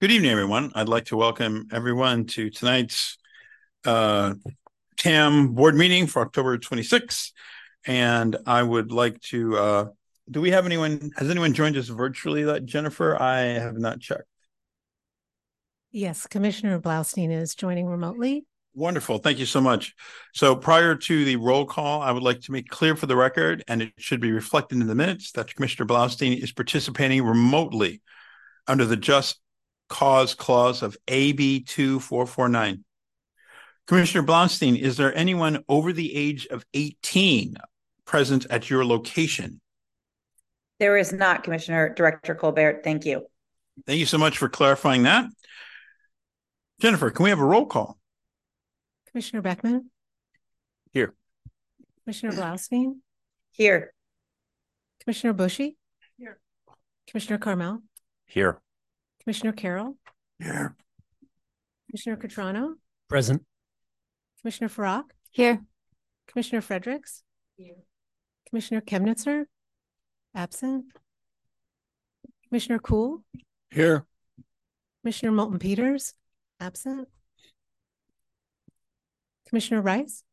Good evening, everyone. I'd like to welcome everyone to tonight's uh, TAM board meeting for October 26th. And I would like to, uh, do we have anyone, has anyone joined us virtually, like Jennifer? I have not checked. Yes, Commissioner Blaustein is joining remotely. Wonderful. Thank you so much. So prior to the roll call, I would like to make clear for the record, and it should be reflected in the minutes, that Commissioner Blaustein is participating remotely under the Just Cause Clause of AB 2449. Commissioner Blaustein, is there anyone over the age of 18 present at your location? There is not, Commissioner Director Colbert. Thank you. Thank you so much for clarifying that. Jennifer, can we have a roll call? Commissioner Beckman, Here. Commissioner Blaustein, Here. Commissioner Bushy, Here. Commissioner Carmel, Here. Commissioner Carroll, Here. Commissioner Cutrano, Present. Commissioner Farac, Here. Commissioner Fredericks, Here. Commissioner Kemnitzer, absent. Commissioner Cool, Here. Commissioner Moulton Peters, absent. Commissioner Rice,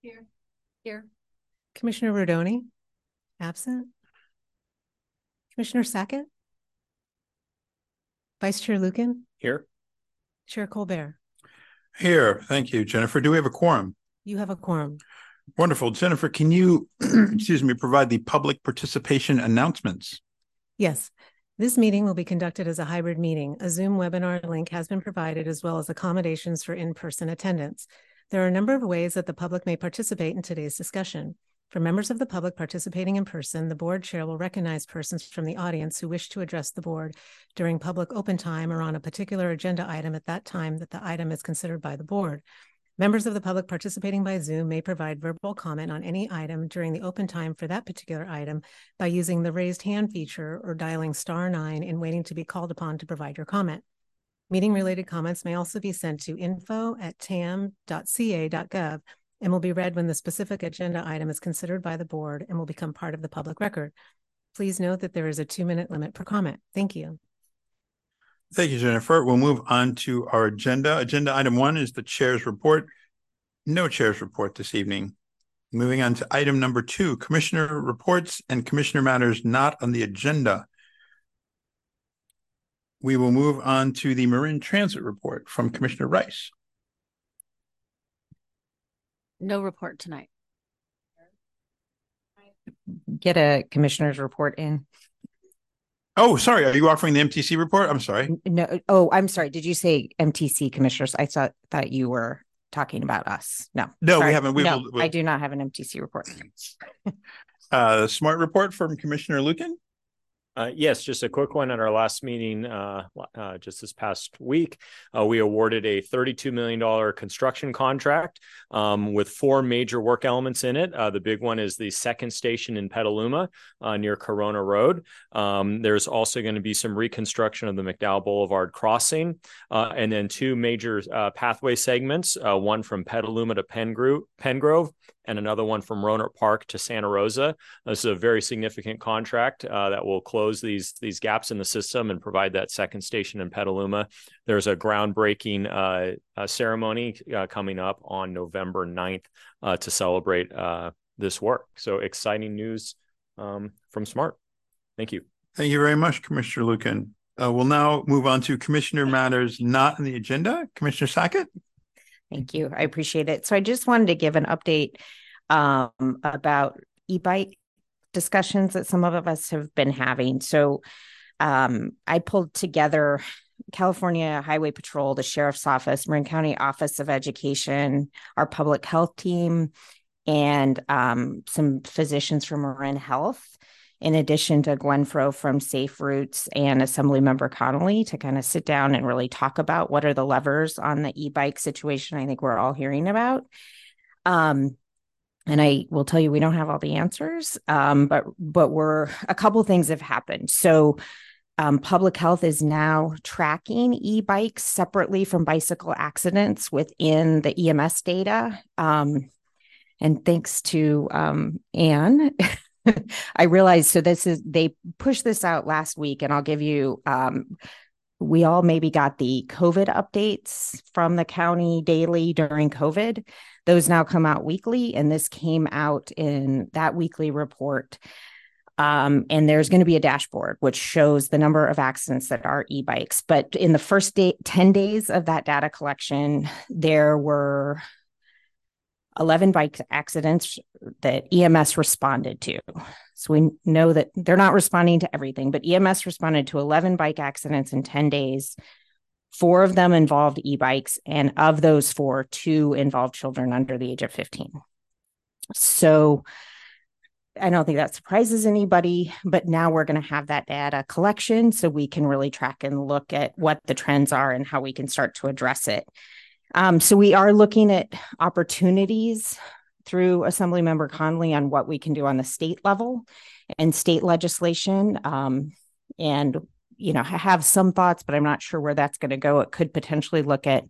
Here. Here. Commissioner Rodoni, absent. Commissioner Sackett, Vice Chair Lucan, Here. Chair Colbert. Here. Thank you, Jennifer. Do we have a quorum? You have a quorum. Wonderful. Jennifer, can you, excuse me, provide the public participation announcements? Yes, this meeting will be conducted as a hybrid meeting. A Zoom webinar link has been provided as well as accommodations for in-person attendance. There are a number of ways that the public may participate in today's discussion. For members of the public participating in person, the board chair will recognize persons from the audience who wish to address the board during public open time or on a particular agenda item at that time that the item is considered by the board. Members of the public participating by Zoom may provide verbal comment on any item during the open time for that particular item by using the raised hand feature or dialing star nine and waiting to be called upon to provide your comment. Meeting related comments may also be sent to info at tam.ca.gov and will be read when the specific agenda item is considered by the board and will become part of the public record. Please note that there is a two minute limit per comment. Thank you. Thank you, Jennifer. We'll move on to our agenda. Agenda item one is the chair's report. No chair's report this evening. Moving on to item number two, commissioner reports and commissioner matters not on the agenda. We will move on to the Marin Transit report from Commissioner Rice. No report tonight. get a commissioner's report in. Oh, sorry. Are you offering the MTC report? I'm sorry. No, oh, I'm sorry. Did you say MTC commissioners? I thought thought you were talking about us. No, No, we haven't. We no, will- we'll- I do not have an MTC report. Uh, smart report from Commissioner Lucan. Uh, yes, just a quick one. At our last meeting, uh, uh, just this past week, uh, we awarded a $32 million construction contract um, with four major work elements in it. Uh, the big one is the second station in Petaluma near Corona Road. Um, there's also going to be some reconstruction of the McDowell Boulevard crossing, and then two major pathway segments, one from Petaluma to Penngrove, Penngrove and another one from Rohnert Park to Santa Rosa. This is a very significant contract uh, that will close these these gaps in the system and provide that second station in Petaluma. There's a groundbreaking uh, uh, ceremony uh, coming up on November 9th uh, to celebrate uh, this work. So exciting news um, from Smart. Thank you. Thank you very much, Commissioner Lucan. Uh, we'll now move on to Commissioner matters not on the agenda. Commissioner Sackett. Thank you. I appreciate it. So I just wanted to give an update um, about e-bike discussions that some of us have been having. So um, I pulled together California Highway Patrol, the Sheriff's Office, Marin County Office of Education, our public health team, and um, some physicians from Marin Health in addition to Gwen Froh from Safe Routes and Assemblymember Connolly to kind of sit down and really talk about what are the levers on the e-bike situation I think we're all hearing about. Um, and I will tell you we don't have all the answers, um, but but we're a couple things have happened. So um, public health is now tracking e-bikes separately from bicycle accidents within the EMS data. Um, and thanks to um, Anne, I realized so this is they pushed this out last week, and I'll give you um, we all maybe got the COVID updates from the county daily during COVID. Those now come out weekly, and this came out in that weekly report. Um, and there's going to be a dashboard which shows the number of accidents that are e-bikes. But in the first day, 10 days of that data collection, there were 11 bike accidents that EMS responded to. So we know that they're not responding to everything, but EMS responded to 11 bike accidents in 10 days. Four of them involved e bikes, and of those four, two involved children under the age of 15. So I don't think that surprises anybody, but now we're going to have that data collection so we can really track and look at what the trends are and how we can start to address it. Um, so we are looking at opportunities through Assemblymember Connolly on what we can do on the state level and state legislation. Um, and you know, I have some thoughts, but I'm not sure where that's going to go. It could potentially look at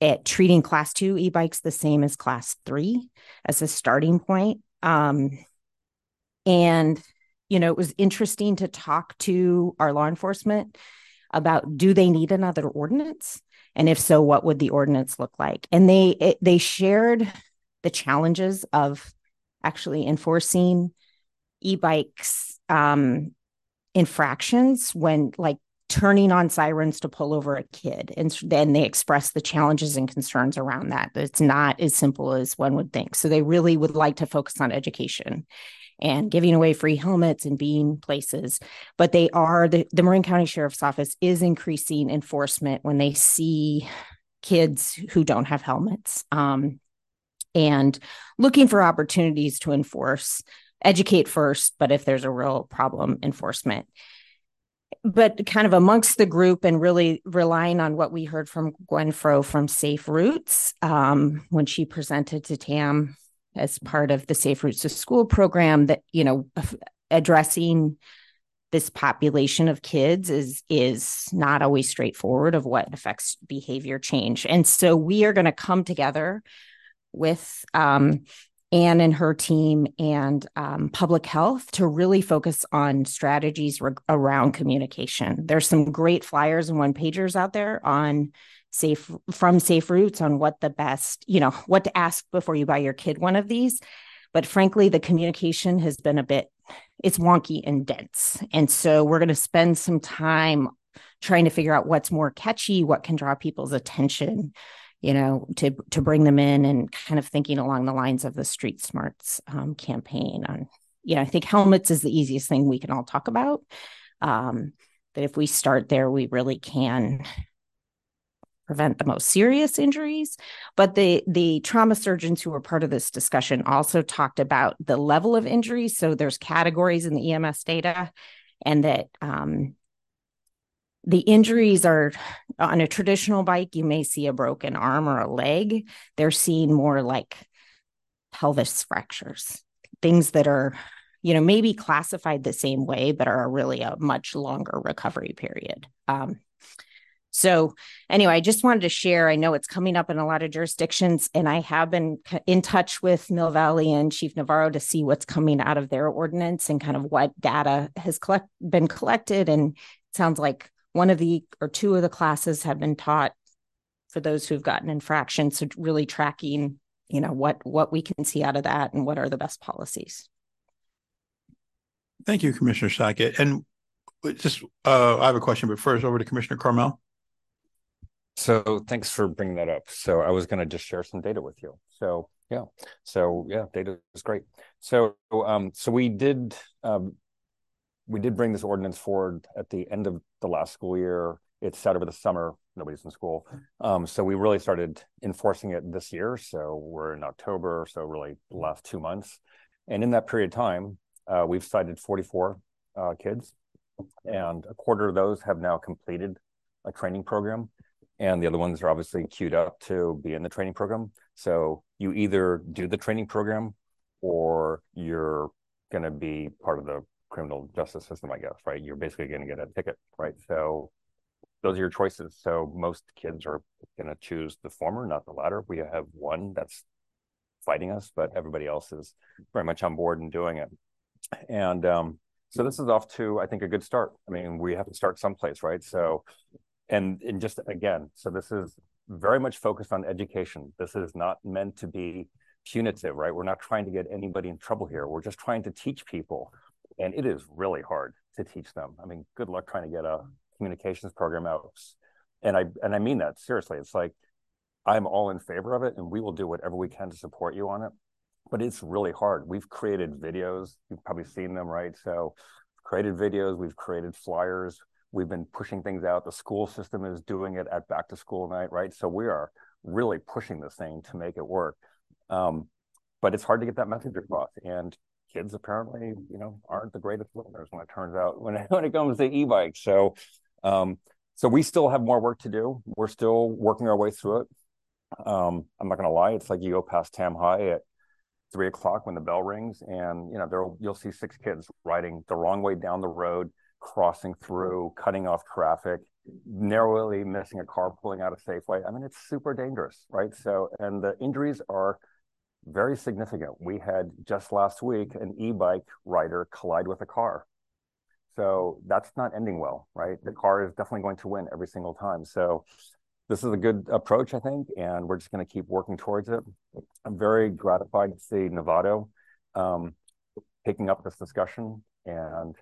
at treating class two e-bikes the same as class three as a starting point. Um, and you know, it was interesting to talk to our law enforcement about do they need another ordinance and if so what would the ordinance look like? And they it, they shared the challenges of actually enforcing e-bikes um, infractions when like turning on sirens to pull over a kid. And then they express the challenges and concerns around that it's not as simple as one would think. So they really would like to focus on education and giving away free helmets and being places. But they are the, the Marin County Sheriff's Office is increasing enforcement when they see kids who don't have helmets um, and looking for opportunities to enforce, educate first, but if there's a real problem, enforcement. But kind of amongst the group and really relying on what we heard from Gwen Froh from Safe Routes um, when she presented to TAM as part of the Safe Routes to School program that, you know, addressing this population of kids is is not always straightforward of what affects behavior change. And so we are going to come together with um, Anne and her team and um, public health to really focus on strategies re- around communication. There's some great flyers and one pagers out there on safe from safe routes on what the best you know what to ask before you buy your kid one of these. But frankly the communication has been a bit it's wonky and dense. And so we're going to spend some time trying to figure out what's more catchy what can draw people's attention you know to to bring them in and kind of thinking along the lines of the street smarts um, campaign on you know i think helmets is the easiest thing we can all talk about. Um, that if we start there we really can prevent the most serious injuries but the the trauma surgeons who were part of this discussion also talked about the level of injuries. So there's categories in the ems data and that um, the injuries are on a traditional bike you may see a broken arm or a leg. They're seeing more like pelvis fractures things that are you know maybe classified the same way but are really a much longer recovery period. Um, so, anyway, I just wanted to share. I know it's coming up in a lot of jurisdictions, and I have been in touch with Mill Valley and Chief Navarro to see what's coming out of their ordinance and kind of what data has collect, been collected. And sounds like one of the or two of the classes have been taught for those who've gotten infractions. So, really tracking, you know, what what we can see out of that and what are the best policies. Thank you, Commissioner Sackett. And just, uh, I have a question, but first over to Commissioner Carmel. So thanks for bringing that up. So I was going to just share some data with you. So yeah, so yeah, data is great. So um, so we did um, we did bring this ordinance forward at the end of the last school year. It's set over the summer. Nobody's in school, um, so we really started enforcing it this year. So we're in October, so really the last two months. And in that period of time, uh, we've cited 44 uh, kids, and a quarter of those have now completed a training program and the other ones are obviously queued up to be in the training program. So you either do the training program or you're going to be part of the criminal justice system, I guess, right? You're basically going to get a ticket, right? So those are your choices. So most kids are going to choose the former, not the latter. We have one that's fighting us, but everybody else is very much on board and doing it. And um, so this is off to I think a good start. I mean, we have to start someplace, right? So, and and just again, so this is very much focused on education. This is not meant to be punitive, right? We're not trying to get anybody in trouble here. We're just trying to teach people, and it is really hard to teach them. I mean, good luck trying to get a communications program out. And I and I mean that seriously. It's like I'm all in favor of it, and we will do whatever we can to support you on it. But it's really hard. We've created videos. You've probably seen them, right? So, created videos. We've created flyers. We've been pushing things out. The school system is doing it at back to school night, right? So we are really pushing this thing to make it work. Um, but it's hard to get that message across. And kids apparently, you know, aren't the greatest learners when it turns out when it, when it comes to e-bikes. So, um, so we still have more work to do. We're still working our way through it. Um, I'm not going to lie; it's like you go past Tam High at three o'clock when the bell rings, and you know there you'll see six kids riding the wrong way down the road, crossing through, cutting off traffic, narrowly missing a car pulling out a Safeway. I mean, it's super dangerous, right? So, and the injuries are very significant. We had just last week an e-bike rider collide with a car. So that's not ending well, right? The car is definitely going to win every single time. So this is a good approach, I think, and we're just going to keep working towards it. I'm very gratified to see Novato um, picking up this discussion and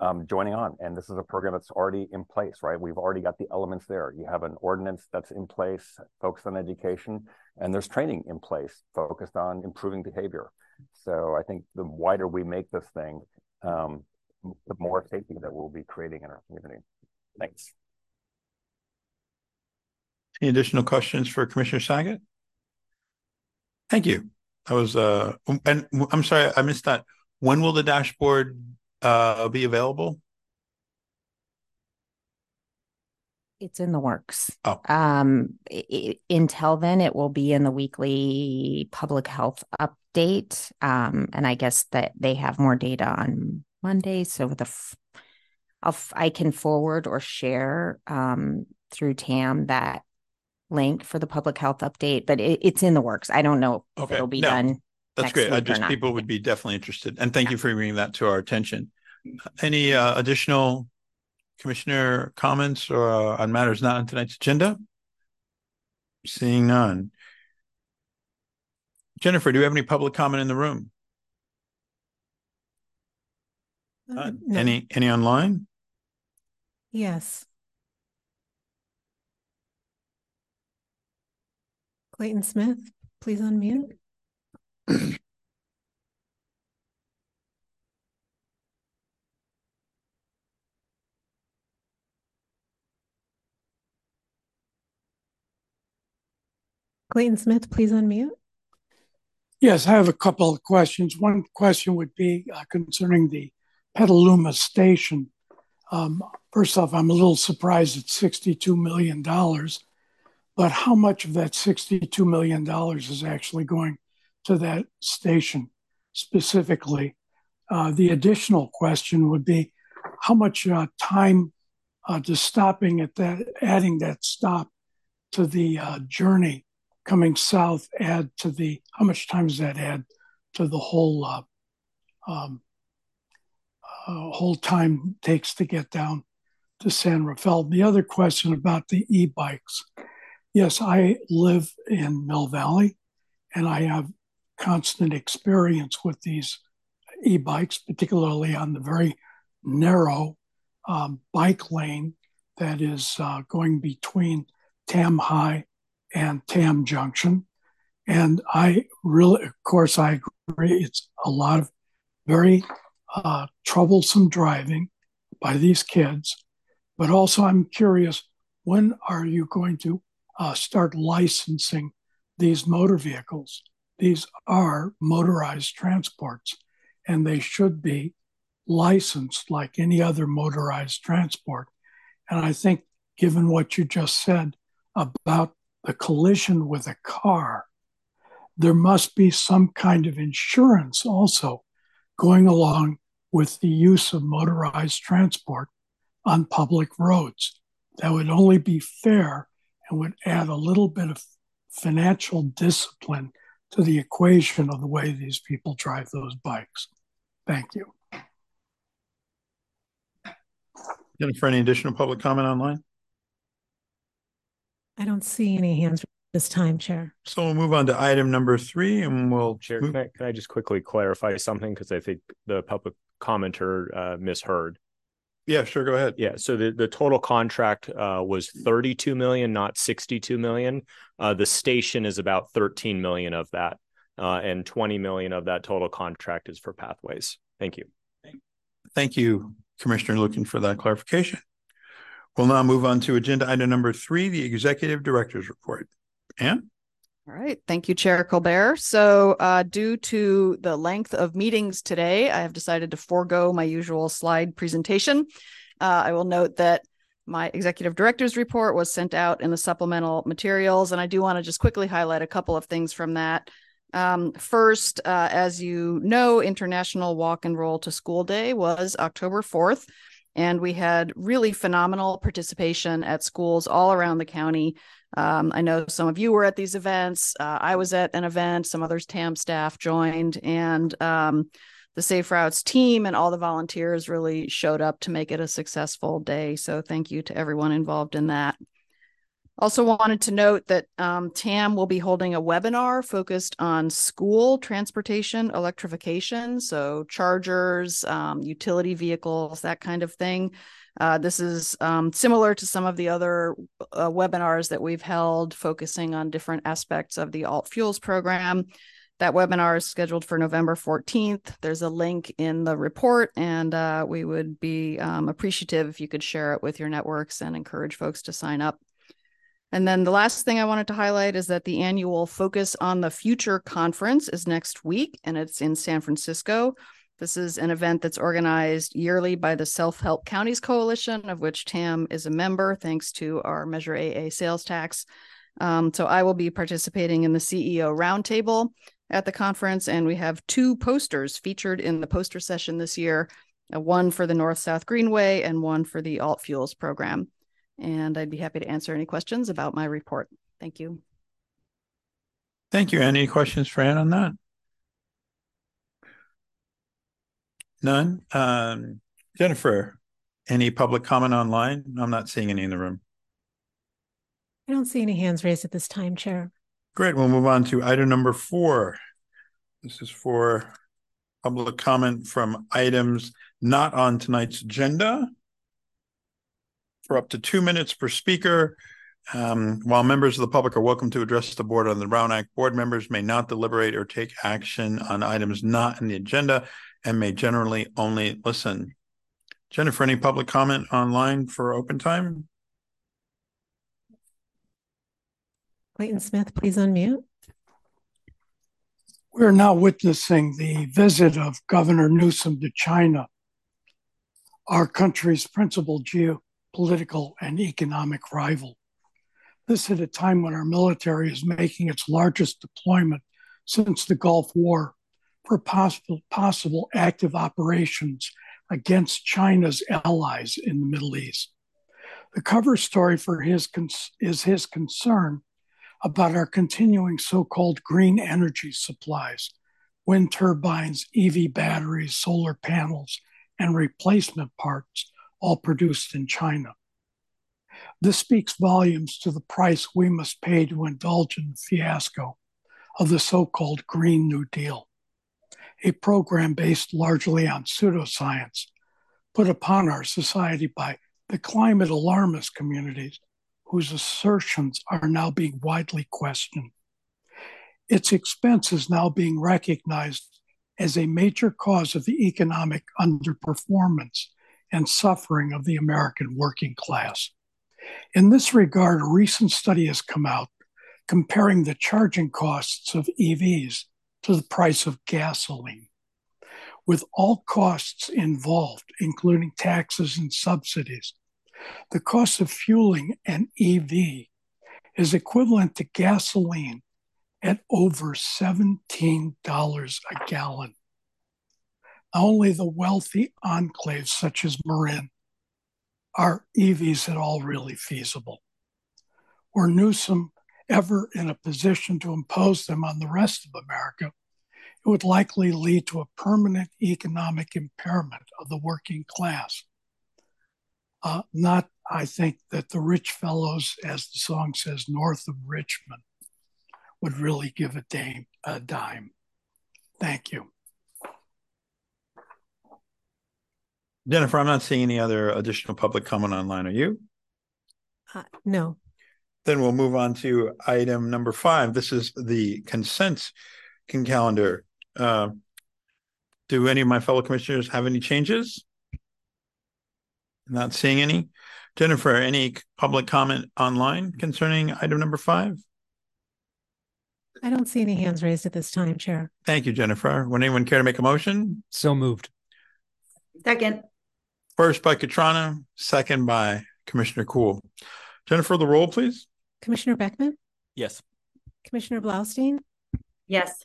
um, joining on. And this is a program that's already in place, right? We've already got the elements there. You have an ordinance that's in place, focused on education, and there's training in place focused on improving behavior. So I think the wider we make this thing, um, the more safety that we'll be creating in our community. Thanks. Any additional questions for Commissioner Sackett? Thank you. I was uh and I'm sorry I missed that. When will the dashboard uh, be available? It's in the works. Oh. Um, it, until then, it will be in the weekly public health update. Um, and I guess that they have more data on Monday. So the, f- I'll, f- I can forward or share um, through TAM that link for the public health update, but it, it's in the works. I don't know if Okay. it'll be No. done. That's great. I just people would be definitely interested. And thank you for bringing that to our attention. Any uh, additional commissioner comments or uh, on matters not on tonight's agenda? Seeing none. Jennifer, do you have any public comment in the room? Uh, None. no. Any any online? Yes. Clayton Smith, please unmute. Clayton Smith, please unmute. Yes, I have a couple of questions. One question would be uh, concerning the Petaluma station. Um, first off, I'm a little surprised at $62 million, but how much of that $62 million is actually going to that station specifically? Uh, the additional question would be how much uh, time uh, does stopping at that, adding that stop to the uh, journey coming south add to the how much time does that add to the whole uh, um, uh, whole time takes to get down to San Rafael? The other question about the e-bikes. Yes, I live in Mill Valley, and I have constant experience with these e-bikes, particularly on the very narrow um, bike lane that is uh, going between Tam High and Tam Junction. And I really, of course, I agree. It's a lot of very uh, troublesome driving by these kids. But also, I'm curious when are you going to uh, start licensing these motor vehicles? These are motorized transports, and they should be licensed like any other motorized transport. And I think, given what you just said about the collision with a car, there must be some kind of insurance also going along with the use of motorized transport on public roads. That would only be fair and would add a little bit of financial discipline to the equation of the way these people drive those bikes. Thank you. Jennifer, any additional public comment online? I don't see any hands this time, Chair. So we'll move on to item number three and we'll Chair, move- can I, can I just quickly clarify something? Because I think the public commenter uh, misheard. Yeah, sure, go ahead. Yeah, so the, the total contract uh, was 32 million, not 62 million. Uh, the station is about 13 million of that. Uh, and 20 million of that total contract is for pathways. Thank you. Thank you, Commissioner Lucan, for that clarification. We'll now move on to agenda item number three, the Executive Director's Report. Anne? All right. Thank you, Chair Colbert. So, uh, due to the length of meetings today, I have decided to forego my usual slide presentation. Uh, I will note that my executive director's report was sent out in the supplemental materials, and I do want to just quickly highlight a couple of things from that. Um, first, uh, as you know, International Walk and Roll to School Day was October 4th, and we had really phenomenal participation at schools all around the county. Um, I know some of you were at these events. Uh, I was at an event, some others TAM staff joined, and um, the Safe Routes team and all the volunteers really showed up to make it a successful day. So, thank you to everyone involved in that. Also, wanted to note that um, TAM will be holding a webinar focused on school transportation electrification. So, chargers, um, utility vehicles, that kind of thing. Uh, this is um, similar to some of the other uh, webinars that we've held focusing on different aspects of the alt fuels program. That webinar is scheduled for November 14th. There's a link in the report, and uh, we would be um, appreciative if you could share it with your networks and encourage folks to sign up. And then the last thing I wanted to highlight is that the annual Focus on the Future conference is next week, and it's in San Francisco. This is an event that's organized yearly by the Self Help Counties Coalition, of which TAM is a member, thanks to our Measure AA sales tax. Um, so I will be participating in the CEO roundtable at the conference, and we have two posters featured in the poster session this year uh, one for the North South Greenway and one for the Alt Fuels program. And I'd be happy to answer any questions about my report. Thank you. Thank you. Any questions for Anne on that? None. Um, Jennifer, any public comment online? I'm not seeing any in the room. I don't see any hands raised at this time, Chair. Great. We'll move on to item number four. This is for public comment from items not on tonight's agenda for up to two minutes per speaker. Um, while members of the public are welcome to address the board on the Brown Act, board members may not deliberate or take action on items not in the agenda and may generally only listen. Jennifer, any public comment online for open time? Clayton Smith, please unmute. We're now witnessing the visit of Governor Newsom to China, our country's principal geopolitical and economic rival. This at a time when our military is making its largest deployment since the Gulf War for possible, possible active operations against China's allies in the Middle East. The cover story for his is his concern about our continuing so called green energy supplies, wind turbines, EV batteries, solar panels, and replacement parts, all produced in China. This speaks volumes to the price we must pay to indulge in the fiasco of the so called Green New Deal, a program based largely on pseudoscience put upon our society by the climate alarmist communities whose assertions are now being widely questioned. Its expense is now being recognized as a major cause of the economic underperformance and suffering of the American working class. In this regard, a recent study has come out comparing the charging costs of EVs to the price of gasoline. With all costs involved, including taxes and subsidies, the cost of fueling an EV is equivalent to gasoline at over $17 a gallon. Only the wealthy enclaves such as Marin are EVs at all really feasible? Were Newsom ever in a position to impose them on the rest of America, it would likely lead to a permanent economic impairment of the working class. Uh, not, I think that the rich fellows, as the song says, north of Richmond, would really give a dime. A dime. Thank you. Jennifer, I'm not seeing any other additional public comment online. Are you? Uh, no. Then we'll move on to item number five. This is the consent calendar. Uh, do any of my fellow commissioners have any changes? Not seeing any. Jennifer, any public comment online concerning item number five? I don't see any hands raised at this time, Chair. Thank you, Jennifer. Would anyone care to make a motion? So moved. Second, First by Cutrano, second by Commissioner Cool. Jennifer, the roll, please. Commissioner Beckman, Yes. Commissioner Blaustein, yes.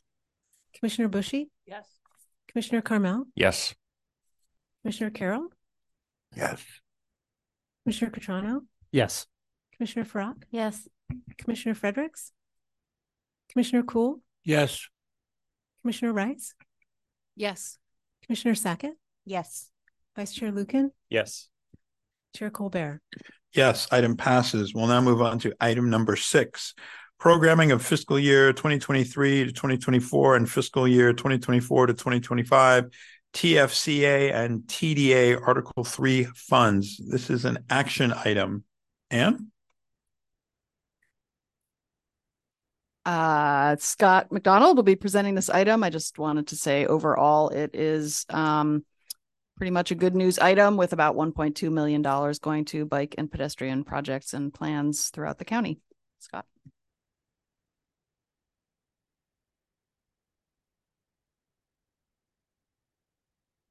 Commissioner Bushy, Yes. Commissioner Carmel, Yes. Commissioner Carroll, Yes. Commissioner Cutrano, Yes. Commissioner Farac, Yes. Commissioner Fredericks, Commissioner Cool, Yes. Commissioner Rice, Yes. Commissioner Sackett, Yes. Vice Chair Lucan, Yes. Chair Colbert. Yes, item passes. We'll now move on to item number six. Programming of fiscal year 2023 to 2024 and fiscal year 2024 to 2025 TFCA and TDA Article 3 funds. This is an action item. Anne? Uh, Scott McDonald will be presenting this item. I just wanted to say overall, it is um, pretty much a good news item with about $1.2 million going to bike and pedestrian projects and plans throughout the county. Scott.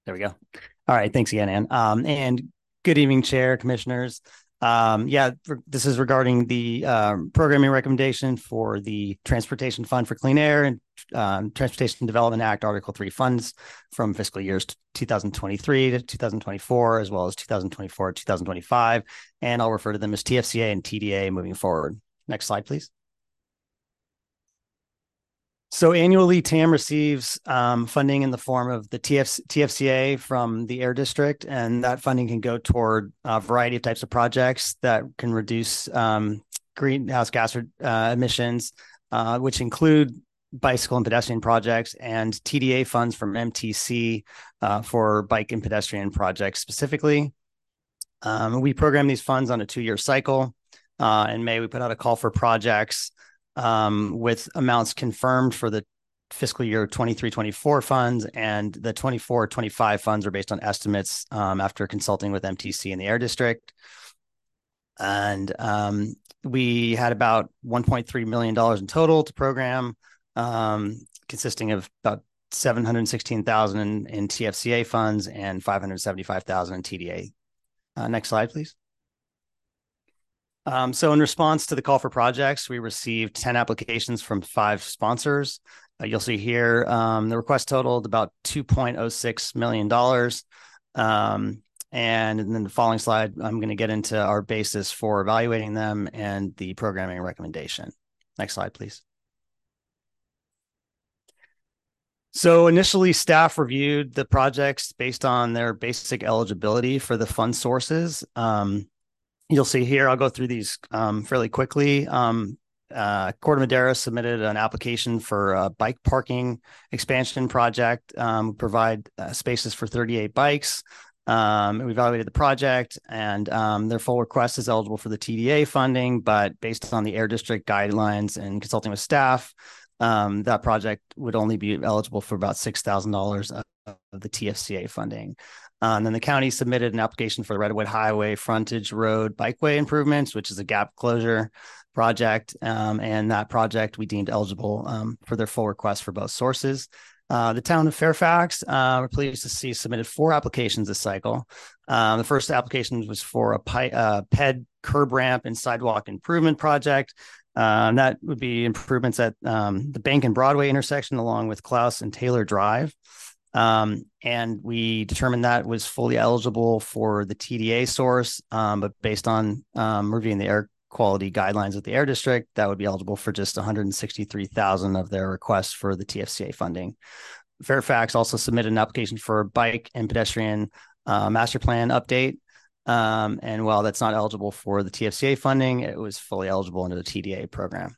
There we go. All right. Thanks again, Anne. Um, and good evening, Chair, Commissioners. Um, yeah, this is regarding the um, programming recommendation for the Transportation Fund for Clean Air and um, Transportation Development Act Article 3 funds from fiscal years 2023 to 2024, as well as 2024 to 2025. And I'll refer to them as TFCA and TDA moving forward. Next slide, please. So annually, TAM receives um, funding in the form of the TF- TFCA from the Air District, and that funding can go toward a variety of types of projects that can reduce um, greenhouse gas uh, emissions, uh, which include bicycle and pedestrian projects, and TDA funds from MTC uh, for bike and pedestrian projects specifically. Um, we program these funds on a two-year cycle. Uh, in May, we put out a call for projects um, with amounts confirmed for the fiscal year 23 24 funds and the 24 25 funds are based on estimates um, after consulting with mtc and the air district and um, we had about 1.3 million dollars in total to program um, consisting of about 716,000 in, in TFCA funds and 575,000 in TDA. Uh, next slide, please. Um, so, in response to the call for projects, we received 10 applications from five sponsors. Uh, you'll see here um, the request totaled about $2.06 million. Um, and then the following slide, I'm going to get into our basis for evaluating them and the programming recommendation. Next slide, please. So initially, staff reviewed the projects based on their basic eligibility for the fund sources. Um, you'll see here, I'll go through these um, fairly quickly. Um, uh, Corte Madera submitted an application for a bike parking expansion project, um, provide uh, spaces for 38 bikes. Um, we evaluated the project, and um, their full request is eligible for the TDA funding, but based on the Air District guidelines and consulting with staff, um, that project would only be eligible for about $6,000 of the TFCA funding. Uh, and then the county submitted an application for the Redwood Highway Frontage Road Bikeway Improvements, which is a gap closure project. Um, and that project we deemed eligible um, for their full request for both sources. Uh, the town of Fairfax, uh, we're pleased to see, submitted four applications this cycle. Um, the first application was for a pi- uh, PED curb ramp and sidewalk improvement project. Uh, that would be improvements at um, the Bank and Broadway intersection, along with Claus and Taylor Drive. Um, and we determined that was fully eligible for the TDA source, um, but based on um, reviewing the air quality guidelines of the air district, that would be eligible for just 163,000 of their requests for the TFCA funding. Fairfax also submitted an application for a bike and pedestrian uh, master plan update. Um, and while that's not eligible for the TFCA funding, it was fully eligible under the TDA program.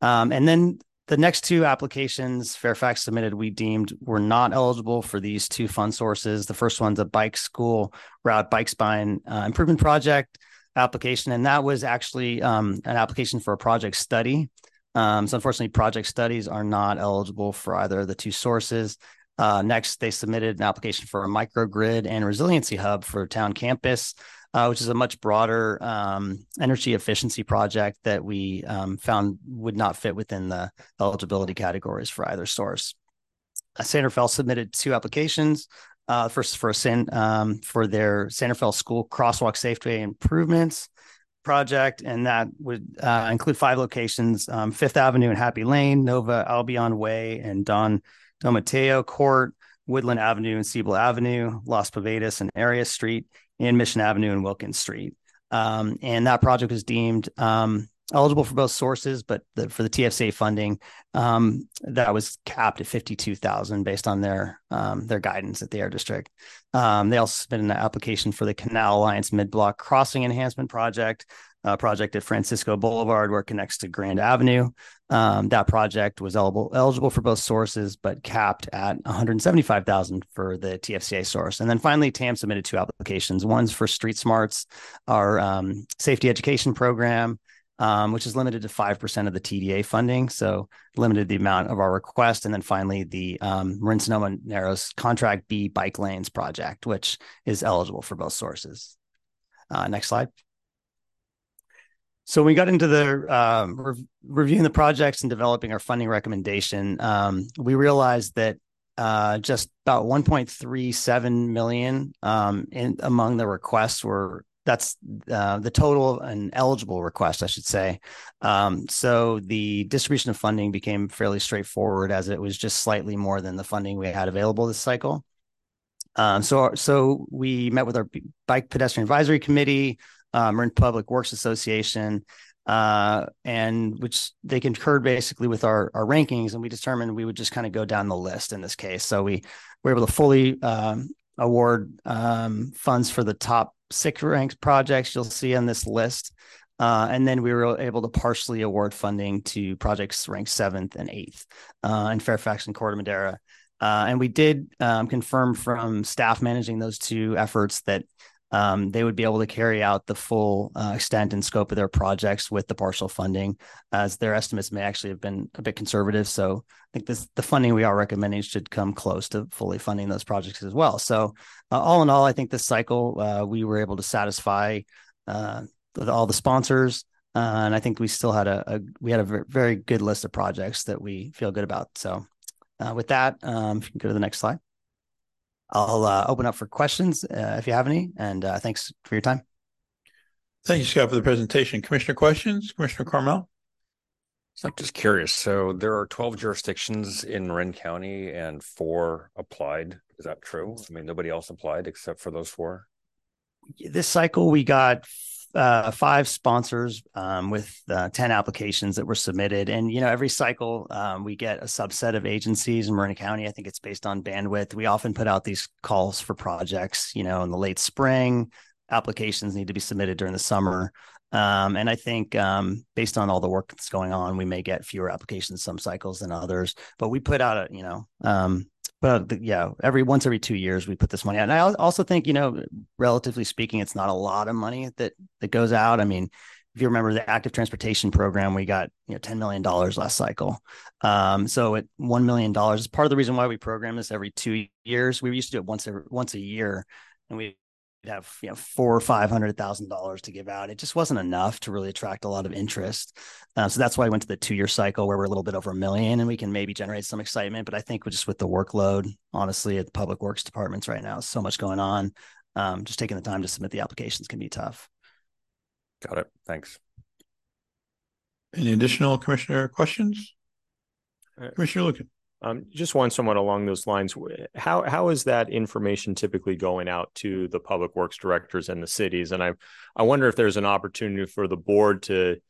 Um, and then the next two applications Fairfax submitted, we deemed were not eligible for these two fund sources. The first one's a bike school route bike spine uh, improvement project application, and that was actually um, an application for a project study. Um, so unfortunately, project studies are not eligible for either of the two sources. Uh, next, they submitted an application for a microgrid and resiliency hub for town campus, uh, which is a much broader um, energy efficiency project that we um, found would not fit within the eligibility categories for either source. Uh, San Rafael submitted two applications. Uh, first for San, um, for their San Rafael School crosswalk safety improvements project, and that would uh, include five locations: um, Fifth Avenue and Happy Lane, Nova Albion Way, and Don Don Mateo Court, Woodland Avenue and Siebel Avenue, Las Posadas and Arias Street, and Mission Avenue and Wilkins Street. Um, and that project was deemed um, eligible for both sources, but the, for the TFCA funding, um, that was capped at fifty-two thousand based on their um, their guidance at the air district. Um, they also submitted an application for the Canal Alliance Mid Block Crossing Enhancement Project, a project at Francisco Boulevard where it connects to Grand Avenue. Um, that project was eligible eligible for both sources, but capped at 175,000 for the TFCA source. And then finally, TAM submitted two applications. One's for Street Smarts, our um, safety education program, um, which is limited to 5% of the TDA funding. So limited the amount of our request. And then finally, the um, Marin Sonoma Narrows Contract B bike lanes project, which is eligible for both sources. Uh, next slide. So when we got into the um, re- reviewing the projects and developing our funding recommendation. Um, we realized that uh, just about 1.37 million um, in among the requests were that's uh, the total and eligible request, I should say. Um, so the distribution of funding became fairly straightforward as it was just slightly more than the funding we had available this cycle. Um, so, so we met with our bike pedestrian advisory committee, uh, Marin Public Works Association, uh, and which they concurred basically with our our rankings, and we determined we would just kind of go down the list in this case. So we were able to fully um, award um, funds for the top six ranked projects you'll see on this list. Uh, and then we were able to partially award funding to projects ranked seventh and eighth uh, in Fairfax and Corte Madera. Uh, and we did um, confirm from staff managing those two efforts that um, they would be able to carry out the full uh, extent and scope of their projects with the partial funding, as their estimates may actually have been a bit conservative. So I think this the funding we are recommending should come close to fully funding those projects as well. So uh, all in all, I think this cycle uh, we were able to satisfy uh, all the sponsors, uh, and I think we still had a, a, we had a very good list of projects that we feel good about. So uh, with that, um, if you can go to the next slide. I'll uh, open up for questions uh, if you have any. And uh, thanks for your time. Thank you, Scott, for the presentation. Commissioner questions? Commissioner Carmel? So I'm just curious. So there are 12 jurisdictions in Marin County and four applied. Is that true? I mean, nobody else applied except for those four? This cycle, we got uh, five sponsors um, with uh, 10 applications that were submitted. And, you know, every cycle um, we get a subset of agencies in Marin County. I think it's based on bandwidth. We often put out these calls for projects, you know, in the late spring. Applications need to be submitted during the summer. Um, and I think um, based on all the work that's going on, we may get fewer applications some cycles than others. But we put out a, you know, um, but yeah, every once every two years we put this money out. And I also think, you know, relatively speaking, it's not a lot of money that that goes out. I mean, if you remember the active transportation program, we got you know ten million dollars last cycle. Um, so at one million dollars is part of the reason why we program this every two years. We used to do it once every, once a year, and we have you know four or five hundred thousand dollars to give out. It just wasn't enough to really attract a lot of interest. Uh, so that's why I went to the two year cycle where we're a little bit over a million and we can maybe generate some excitement. But I think just with the workload, honestly, at the public works departments right now, so much going on. Um, just taking the time to submit the applications can be tough. Got it. Thanks. Any additional commissioner questions? Uh, commissioner Lucan. Um, just one somewhat along those lines. How how is that information typically going out to the public works directors and the cities? And I I wonder if there's an opportunity for the board to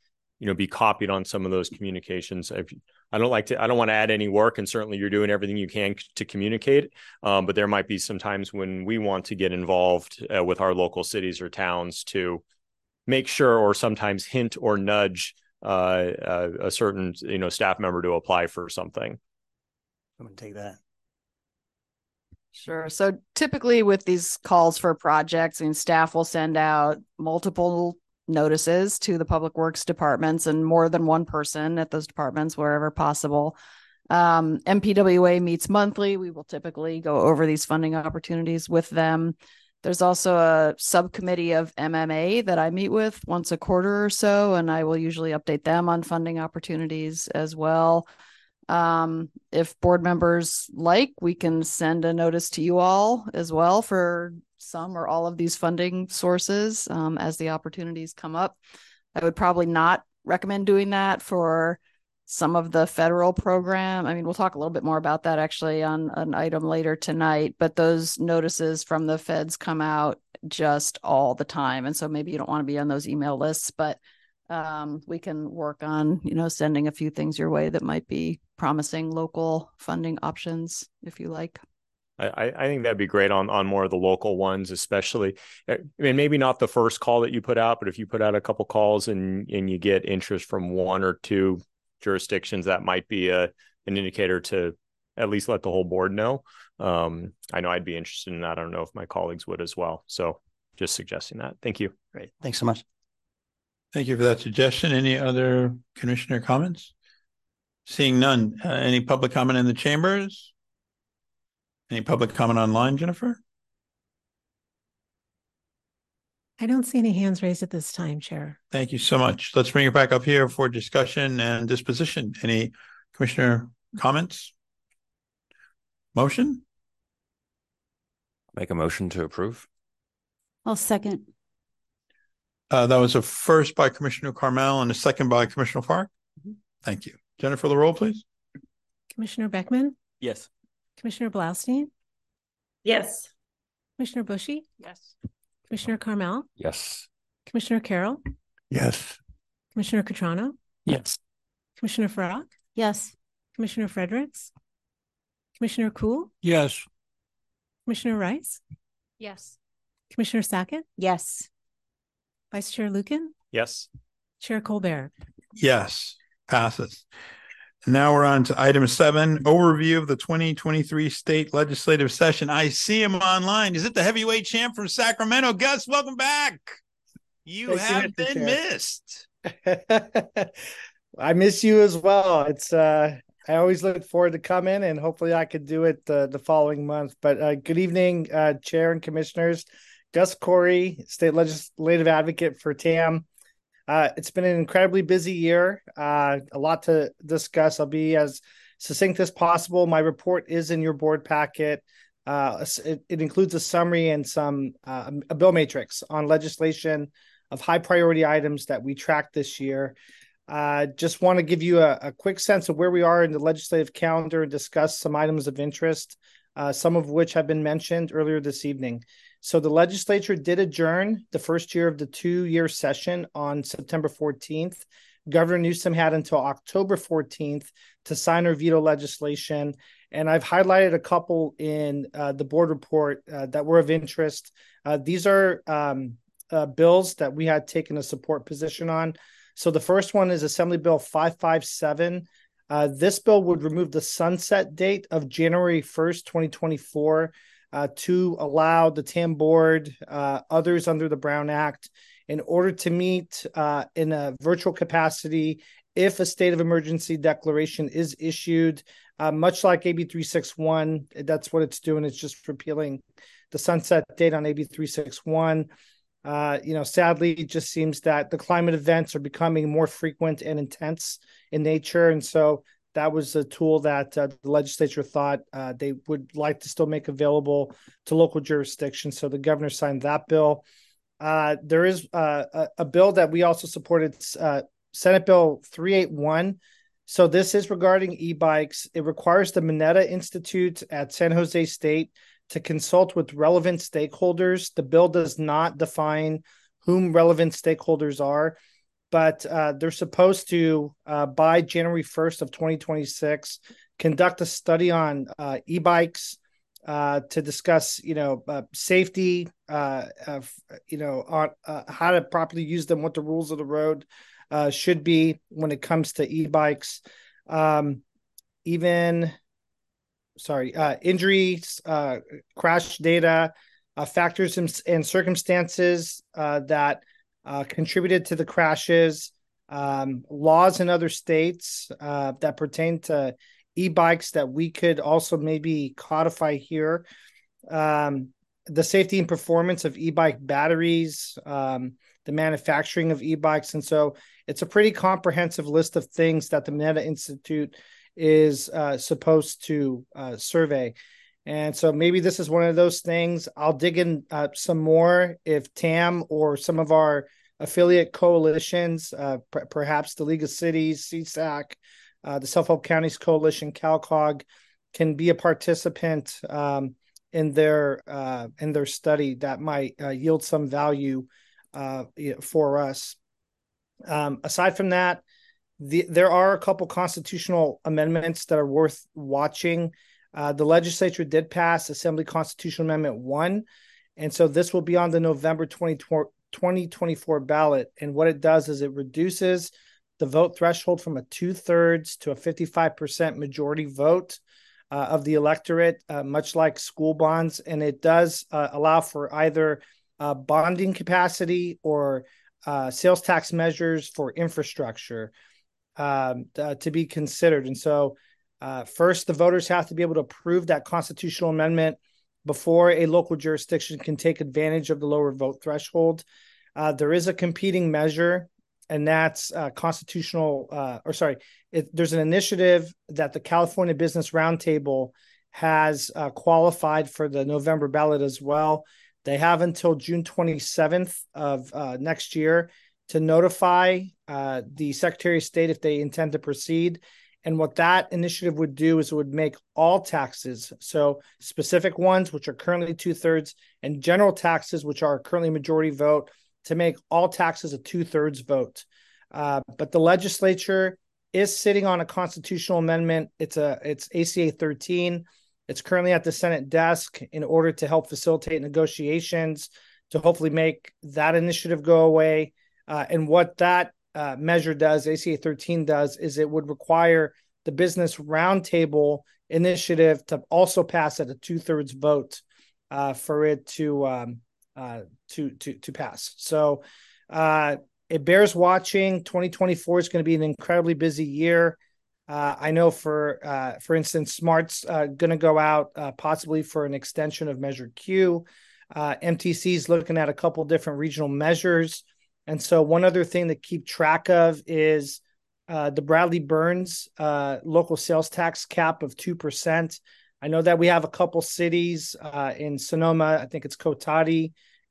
you know, be copied on some of those communications. If, I don't like to, I don't want to add any work, and certainly you're doing everything you can to communicate. Um, but there might be some times when we want to get involved uh, with our local cities or towns to make sure, or sometimes hint or nudge uh, uh, a certain, you know, staff member to apply for something. I'm gonna take that. Sure. So typically with these calls for projects, I mean, staff will send out multiple notices to the public works departments and more than one person at those departments wherever possible. Um, MPWA meets monthly. We will typically go over these funding opportunities with them. There's also a subcommittee of MMA that I meet with once a quarter or so, and I will usually update them on funding opportunities as well. Um, if board members like, we can send a notice to you all as well for some or all of these funding sources um, as the opportunities come up. I would probably not recommend doing that for some of the federal program. I mean, we'll talk a little bit more about that actually on an item later tonight, but those notices from the feds come out just all the time. And so maybe you don't want to be on those email lists, but um, we can work on, you know, sending a few things your way that might be promising local funding options if you like. I, I think that'd be great on on more of the local ones, especially. I mean, maybe not the first call that you put out, but if you put out a couple calls and and you get interest from one or two jurisdictions, that might be a an indicator to at least let the whole board know. Um, I know I'd be interested in that. I don't know if my colleagues would as well. So just suggesting that. Thank you. Great. Thanks so much. Thank you for that suggestion. Any other commissioner comments? Seeing none, uh, any public comment in the chambers? Any public comment online, Jennifer? I don't see any hands raised at this time, Chair. Thank you so much. Let's bring it back up here for discussion and disposition. Any commissioner comments? Motion? Make a motion to approve. I'll second. Uh, that was a first by Commissioner Carmel and a second by Commissioner Farac. Thank you. Jennifer, the roll, please. Commissioner Beckman, Yes. Commissioner Blaustein, Yes. Commissioner Bushy, Yes. Commissioner Carmel, Yes. Commissioner Carroll, Yes. Commissioner Cutrano, Yes. Commissioner Farac, Yes. Commissioner Fredericks, Commissioner Cool, Yes. Commissioner Rice, Yes. Commissioner Sackett, Yes. Vice Chair Lucan, Yes. Chair Colbert. Yes. Passes. Now we're on to item seven, overview of the 2023 state legislative session. I see him online. Is it the heavyweight champ from Sacramento? Gus, welcome back. You Thank you, have Mr. been Chair. missed. I miss you as well. It's uh I always look forward to coming and hopefully I could do it uh, the following month. But uh, good evening, uh, Chair and Commissioners. Gus Khouri, State Legislative Advocate for TAM. Uh, it's been an incredibly busy year. Uh, a lot to discuss. I'll be as succinct as possible. My report is in your board packet. Uh, it, it includes a summary and some uh, a bill matrix on legislation of high priority items that we tracked this year. Uh, just want to give you a, a, quick sense of where we are in the legislative calendar and discuss some items of interest, uh, some of which have been mentioned earlier this evening. So, the legislature did adjourn the first year of the two year session on September 14th. Governor Newsom had until October 14th to sign or veto legislation. And I've highlighted a couple in uh, the board report uh, that were of interest. Uh, these are um, uh, bills that we had taken a support position on. So the first one is Assembly Bill 557. Uh, this bill would remove the sunset date of January 1st, 2024, uh, to allow the TAM board, uh, others under the Brown Act, in order to meet uh, in a virtual capacity if a state of emergency declaration is issued, uh, much like AB 361. That's what it's doing. It's just repealing the sunset date on AB 361. Uh, you know, sadly, it just seems that the climate events are becoming more frequent and intense in nature. And so that was a tool that uh, the legislature thought uh, they would like to still make available to local jurisdictions. So the governor signed that bill. Uh, there is uh, a, a, bill that we also supported, uh, Senate Bill 381. So this is regarding e-bikes. It requires the Mineta Institute at San Jose State to consult with relevant stakeholders. The bill does not define whom relevant stakeholders are. But uh, they're supposed to uh, by January 1st of 2026 conduct a study on uh, e-bikes uh, to discuss, you know, uh, safety, uh, you know, on how to properly use them, what the rules of the road should be when it comes to e-bikes. Um, even, sorry, injuries, crash data, factors and, and circumstances that uh, contributed to the crashes, um, laws in other states uh, that pertain to e-bikes that we could also maybe codify here. Um, the safety and performance of e-bike batteries, um, the manufacturing of e-bikes, and so it's a pretty comprehensive list of things that the Mineta Institute is uh, supposed to uh, survey. And so maybe this is one of those things. I'll dig in uh, some more if TAM or some of our affiliate coalitions, uh, p- perhaps the League of Cities, CSAC, uh, the Self Help Counties Coalition, CalCog, can be a participant um, in their uh, in their study that might uh, yield some value uh, for us. Um, aside from that, the, there are a couple constitutional amendments that are worth watching. Uh, the legislature did pass Assembly Constitutional Amendment 1. And so this will be on the November 2024 ballot. And what it does is it reduces the vote threshold from a two thirds to a 55% majority vote uh, of the electorate, uh, much like school bonds. And it does uh, allow for either uh, bonding capacity or sales tax measures for infrastructure um, to be considered. And so uh, first, the voters have to be able to approve that constitutional amendment before a local jurisdiction can take advantage of the lower vote threshold. Uh, there is a competing measure, and that's uh, constitutional, uh, or sorry, it, there's an initiative that the California Business Roundtable has uh, qualified for the November ballot as well. They have until June 27th of next year to notify the Secretary of State if they intend to proceed and what that initiative would do is it would make all taxes, so specific ones, which are currently two thirds, and general taxes, which are currently majority vote, to make all taxes a two thirds vote. Uh, but the legislature is sitting on a constitutional amendment. It's a it's ACA 13. It's currently at the Senate desk in order to help facilitate negotiations to hopefully make that initiative go away. Uh, and what that uh, measure does, ACA 13 does, is it would require the business roundtable initiative to also pass at a two thirds vote uh, for it to um, uh, to to to pass. So uh, it bears watching. 2024 is going to be an incredibly busy year. Uh, I know for uh, for instance, SMART's going to go out possibly for an extension of Measure Q. MTC is looking at a couple different regional measures. And so, one other thing to keep track of is uh, the Bradley Burns uh, local sales tax cap of 2%. I know that we have a couple cities uh, in Sonoma, I think it's Cotati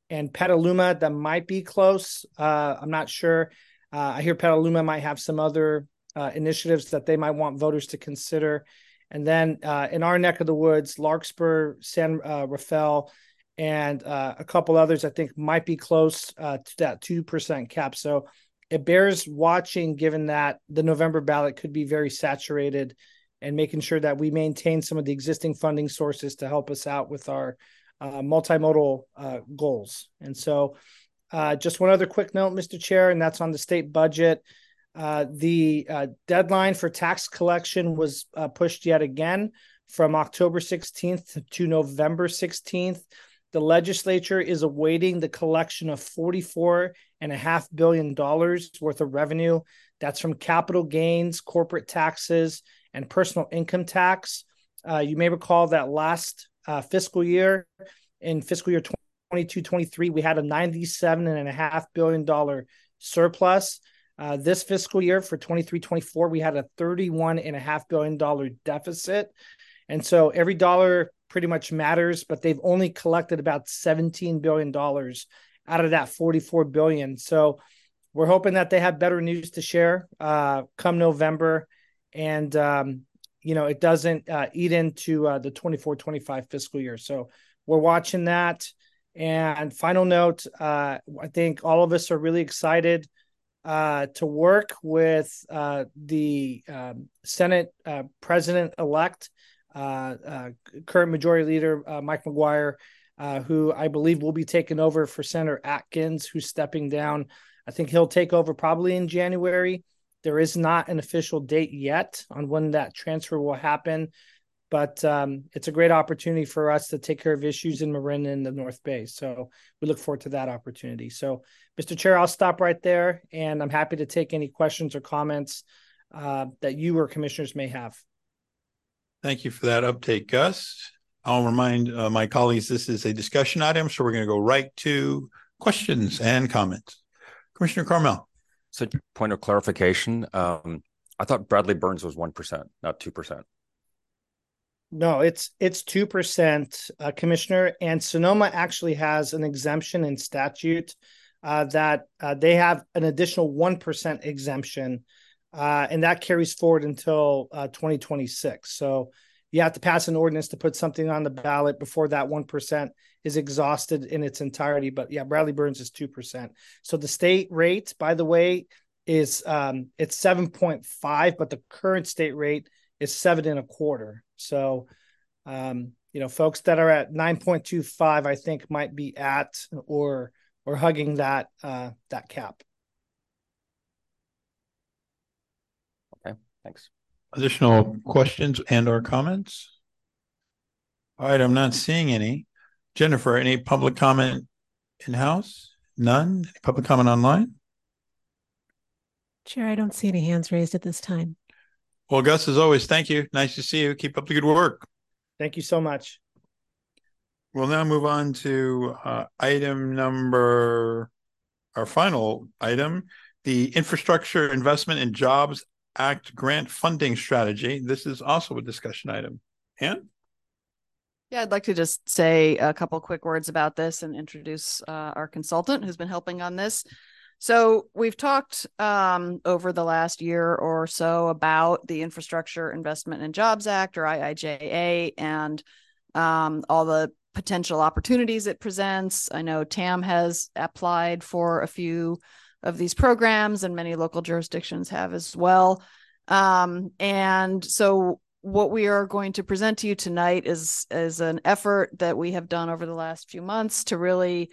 and Petaluma that might be close. Uh, I'm not sure. Uh, I hear Petaluma might have some other uh, initiatives that they might want voters to consider. And then in our neck of the woods, Larkspur, San Rafael, and uh, a couple others I think might be close uh, to that 2% cap. So it bears watching given that the November ballot could be very saturated and making sure that we maintain some of the existing funding sources to help us out with our uh, multimodal uh, goals. And so uh, just one other quick note, Mr. Chair, and that's on the state budget. Uh, the deadline for tax collection was pushed yet again from October 16th to November 16th the legislature is awaiting the collection of $44.5 billion worth of revenue. That's from capital gains, corporate taxes, and personal income tax. Uh, you may recall that last uh, fiscal year, in fiscal year 22 23, we had a $97.5 billion surplus. Uh, this fiscal year for 23 24, we had a $31.5 billion deficit. And so every dollar pretty much matters, but they've only collected about $17 billion out of that 44 billion. So we're hoping that they have better news to share uh, come November. And, um, you know, it doesn't uh, eat into uh, the 24 25 fiscal year. So we're watching that. And final note, uh, I think all of us are really excited uh, to work with uh, the um, Senate President elect, current Majority Leader uh, Mike McGuire, who I believe will be taking over for Senator Atkins, who's stepping down. I think he'll take over probably in January. There is not an official date yet on when that transfer will happen, but um, it's a great opportunity for us to take care of issues in Marin and the North Bay. So we look forward to that opportunity. So, Mr. Chair, I'll stop right there, and I'm happy to take any questions or comments uh, that you or commissioners may have. Thank you for that update, Gus. I'll remind uh, my colleagues this is a discussion item, so we're going to go right to questions and comments. Commissioner Carmel. So, point of clarification, um, I thought Bradley Burns was one percent, not two percent. No, it's it's two percent, uh, Commissioner, and Sonoma actually has an exemption in statute uh, that uh, they have an additional one percent exemption, uh, and that carries forward until uh, 2026. So you have to pass an ordinance to put something on the ballot before that one percent is exhausted in its entirety. But yeah, Bradley Burns is two percent. So the state rate, by the way, is um, it's seven point five, but the current state rate is seven and a quarter. So, um, you know, folks that are at nine point two five, I think, might be at or or hugging that uh, that cap. Thanks. Additional questions and or comments? All right, I'm not seeing any. Jennifer, any public comment in house? None. Any public comment online? Chair, I don't see any hands raised at this time. Well, Gus, as always, thank you. Nice to see you. Keep up the good work. Thank you so much. We'll now move on to uh, item number, our final item, the Infrastructure Investment and Jobs Act grant funding strategy. This is also a discussion item. Ann? Yeah, I'd like to just say a couple quick words about this and introduce uh, our consultant who's been helping on this. So we've talked um, over the last year or so about the Infrastructure Investment and Jobs Act or IIJA and um, all the potential opportunities it presents. I know TAM has applied for a few of these programs, and many local jurisdictions have as well. Um, and so, what we are going to present to you tonight is is an effort that we have done over the last few months to really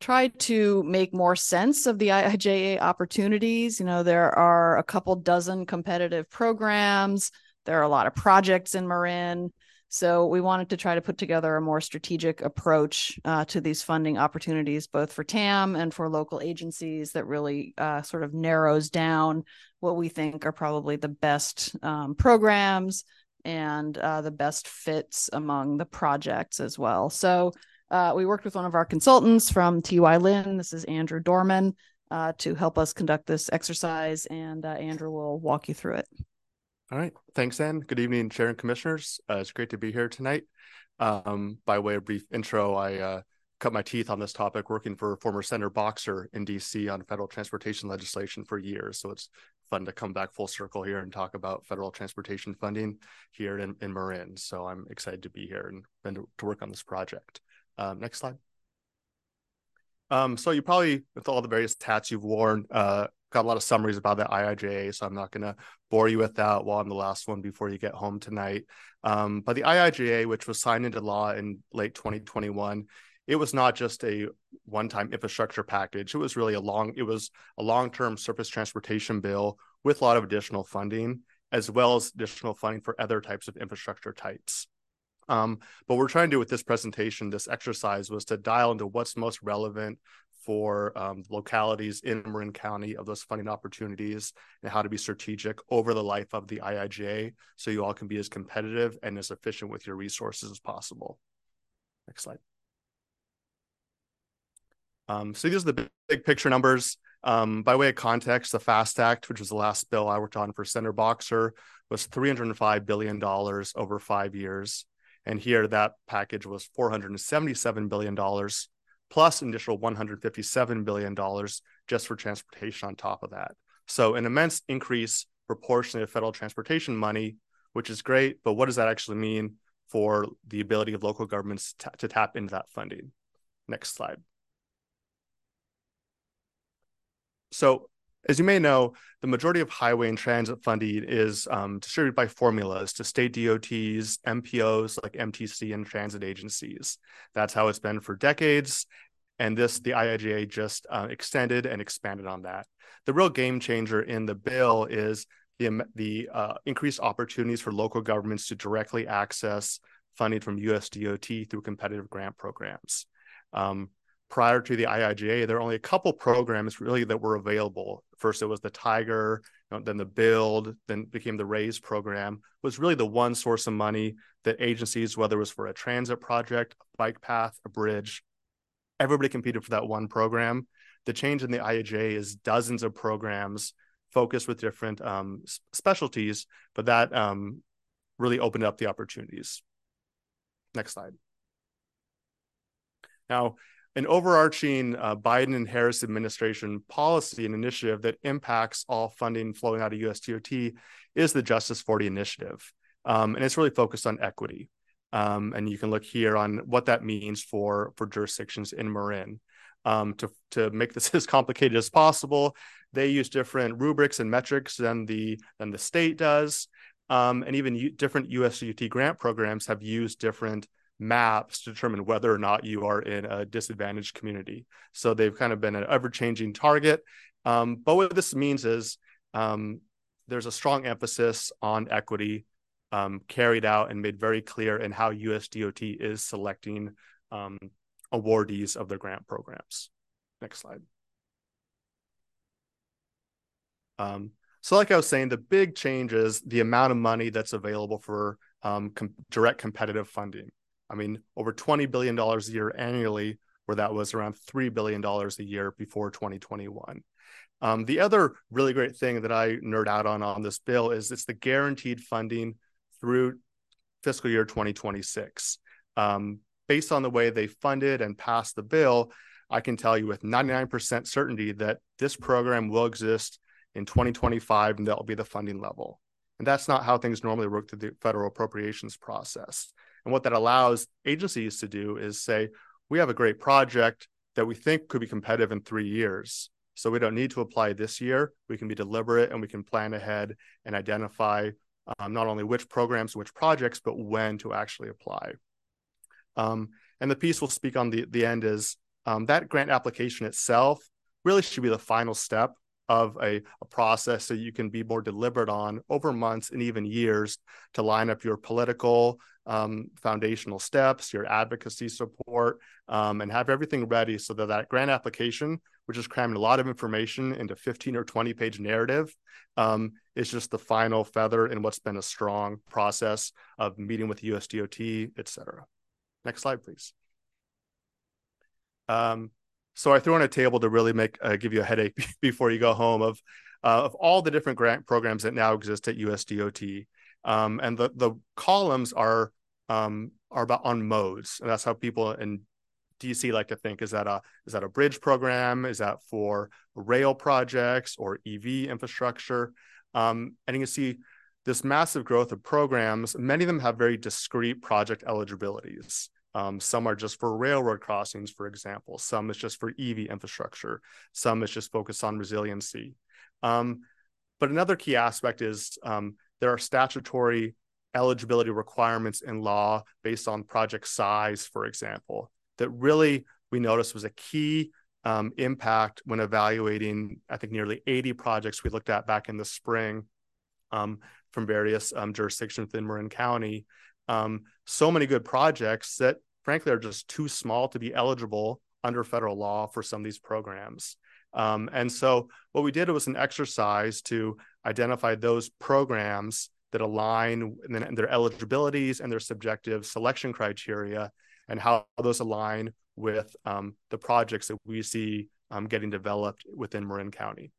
try to make more sense of the IIJA opportunities. You know, there are a couple dozen competitive programs. There are a lot of projects in Marin. So we wanted to try to put together a more strategic approach uh, to these funding opportunities, both for TAM and for local agencies that really uh, sort of narrows down what we think are probably the best um, programs and uh, the best fits among the projects as well. So uh, we worked with one of our consultants from TY Lin. This is Andrew Dorman uh, to help us conduct this exercise, and uh, Andrew will walk you through it. All right. Thanks, Ann. Good evening, Chair and Commissioners. Uh, it's great to be here tonight. Um, by way of brief intro, I uh, cut my teeth on this topic working for former Senator Boxer in DC on federal transportation legislation for years. So it's fun to come back full circle here and talk about federal transportation funding here in, in Marin. So I'm excited to be here and, and to work on this project. Um, next slide. Um, so you probably, with all the various hats you've worn, uh, got a lot of summaries about the IIJA, so I'm not going to bore you with that while I'm the last one before you get home tonight. Um, but the IIJA, which was signed into law in late 2021, it was not just a one-time infrastructure package. It was really a long, it was a long-term surface transportation bill with a lot of additional funding, as well as additional funding for other types of infrastructure types. Um, but we're trying to do with this presentation, this exercise was to dial into what's most relevant for um, localities in Marin County of those funding opportunities and how to be strategic over the life of the IIJA so you all can be as competitive and as efficient with your resources as possible. Next slide. Um, so these are the big, picture numbers. Um, by way of context, the FAST Act, which was the last bill I worked on for Senator Boxer, was $305 billion over five years. And here that package was $477 billion plus an additional $157 billion just for transportation on top of that. So an immense increase proportionally of federal transportation money, which is great. But what does that actually mean for the ability of local governments t- to tap into that funding? Next slide. So as you may know, the majority of highway and transit funding is um, distributed by formulas to state DOTs, MPOs like MTC, and transit agencies. That's how it's been for decades. And this, the IIJA just uh, extended and expanded on that. The real game changer in the bill is the, the uh, increased opportunities for local governments to directly access funding from USDOT through competitive grant programs. Um, prior to the IIJA, there were only a couple programs really that were available. First, it was the Tiger, you know, then the Build, then became the RAISE program. It was really the one source of money that agencies, whether it was for a transit project, a bike path, a bridge, everybody competed for that one program. The change in the IIJA is dozens of programs focused with different um, specialties, but that um, really opened up the opportunities. Next slide. Now, an overarching uh, Biden and Harris administration policy and initiative that impacts all funding flowing out of USDOT is the Justice 40 initiative. Um, and it's really focused on equity. Um, and you can look here on what that means for, for jurisdictions in Marin. Um, to, to make this as complicated as possible, they use different rubrics and metrics than the, than the state does. Um, and even u- different USDOT grant programs have used different maps to determine whether or not you are in a disadvantaged community. So they've kind of been an ever changing target. Um, but what this means is um, there's a strong emphasis on equity um, carried out and made very clear in how USDOT is selecting um, awardees of their grant programs. Next slide. Um, so, like I was saying, the big change is the amount of money that's available for um, com- direct competitive funding. I mean, over $20 billion a year annually, where that was around $3 billion a year before 2021. Um, the other really great thing that I nerd out on on this bill is it's the guaranteed funding through fiscal year 2026. Um, based on the way they funded and passed the bill, I can tell you with 99% certainty that this program will exist in 2025 and that will be the funding level. And that's not how things normally work through the federal appropriations process. And what that allows agencies to do is say, we have a great project that we think could be competitive in three years. So we don't need to apply this year. We can be deliberate and we can plan ahead and identify um, not only which programs, which projects, but when to actually apply. Um, and the piece we'll speak on the, the end is um, that grant application itself really should be the final step of a, a process so you can be more deliberate on over months and even years to line up your political um, foundational steps, your advocacy support, um, and have everything ready so that that grant application, which is cramming a lot of information into 15 or 20 page narrative, um, is just the final feather in what's been a strong process of meeting with USDOT, et cetera. Next slide, please. Um, so I threw on a table to really make uh, give you a headache before you go home of uh, of all the different grant programs that now exist at USDOT. Um, and the the columns are um, are about on modes, and that's how people in DC like to think: is that a is that a bridge program? Is that for rail projects or EV infrastructure? Um, and you can see this massive growth of programs. Many of them have very discrete project eligibilities. Um, some are just for railroad crossings, for example. Some is just for EV infrastructure. Some is just focused on resiliency. Um, but another key aspect is um, there are statutory eligibility requirements in law based on project size, for example, that really we noticed was a key um, impact when evaluating, I think, nearly 80 projects we looked at back in the spring um, from various um, jurisdictions within Marin County so many good projects that frankly are just too small to be eligible under federal law for some of these programs. Um, and so what we did was an exercise to identify those programs that align in their eligibilities and their subjective selection criteria and how those align with um, the projects that we see um, getting developed within Marin County.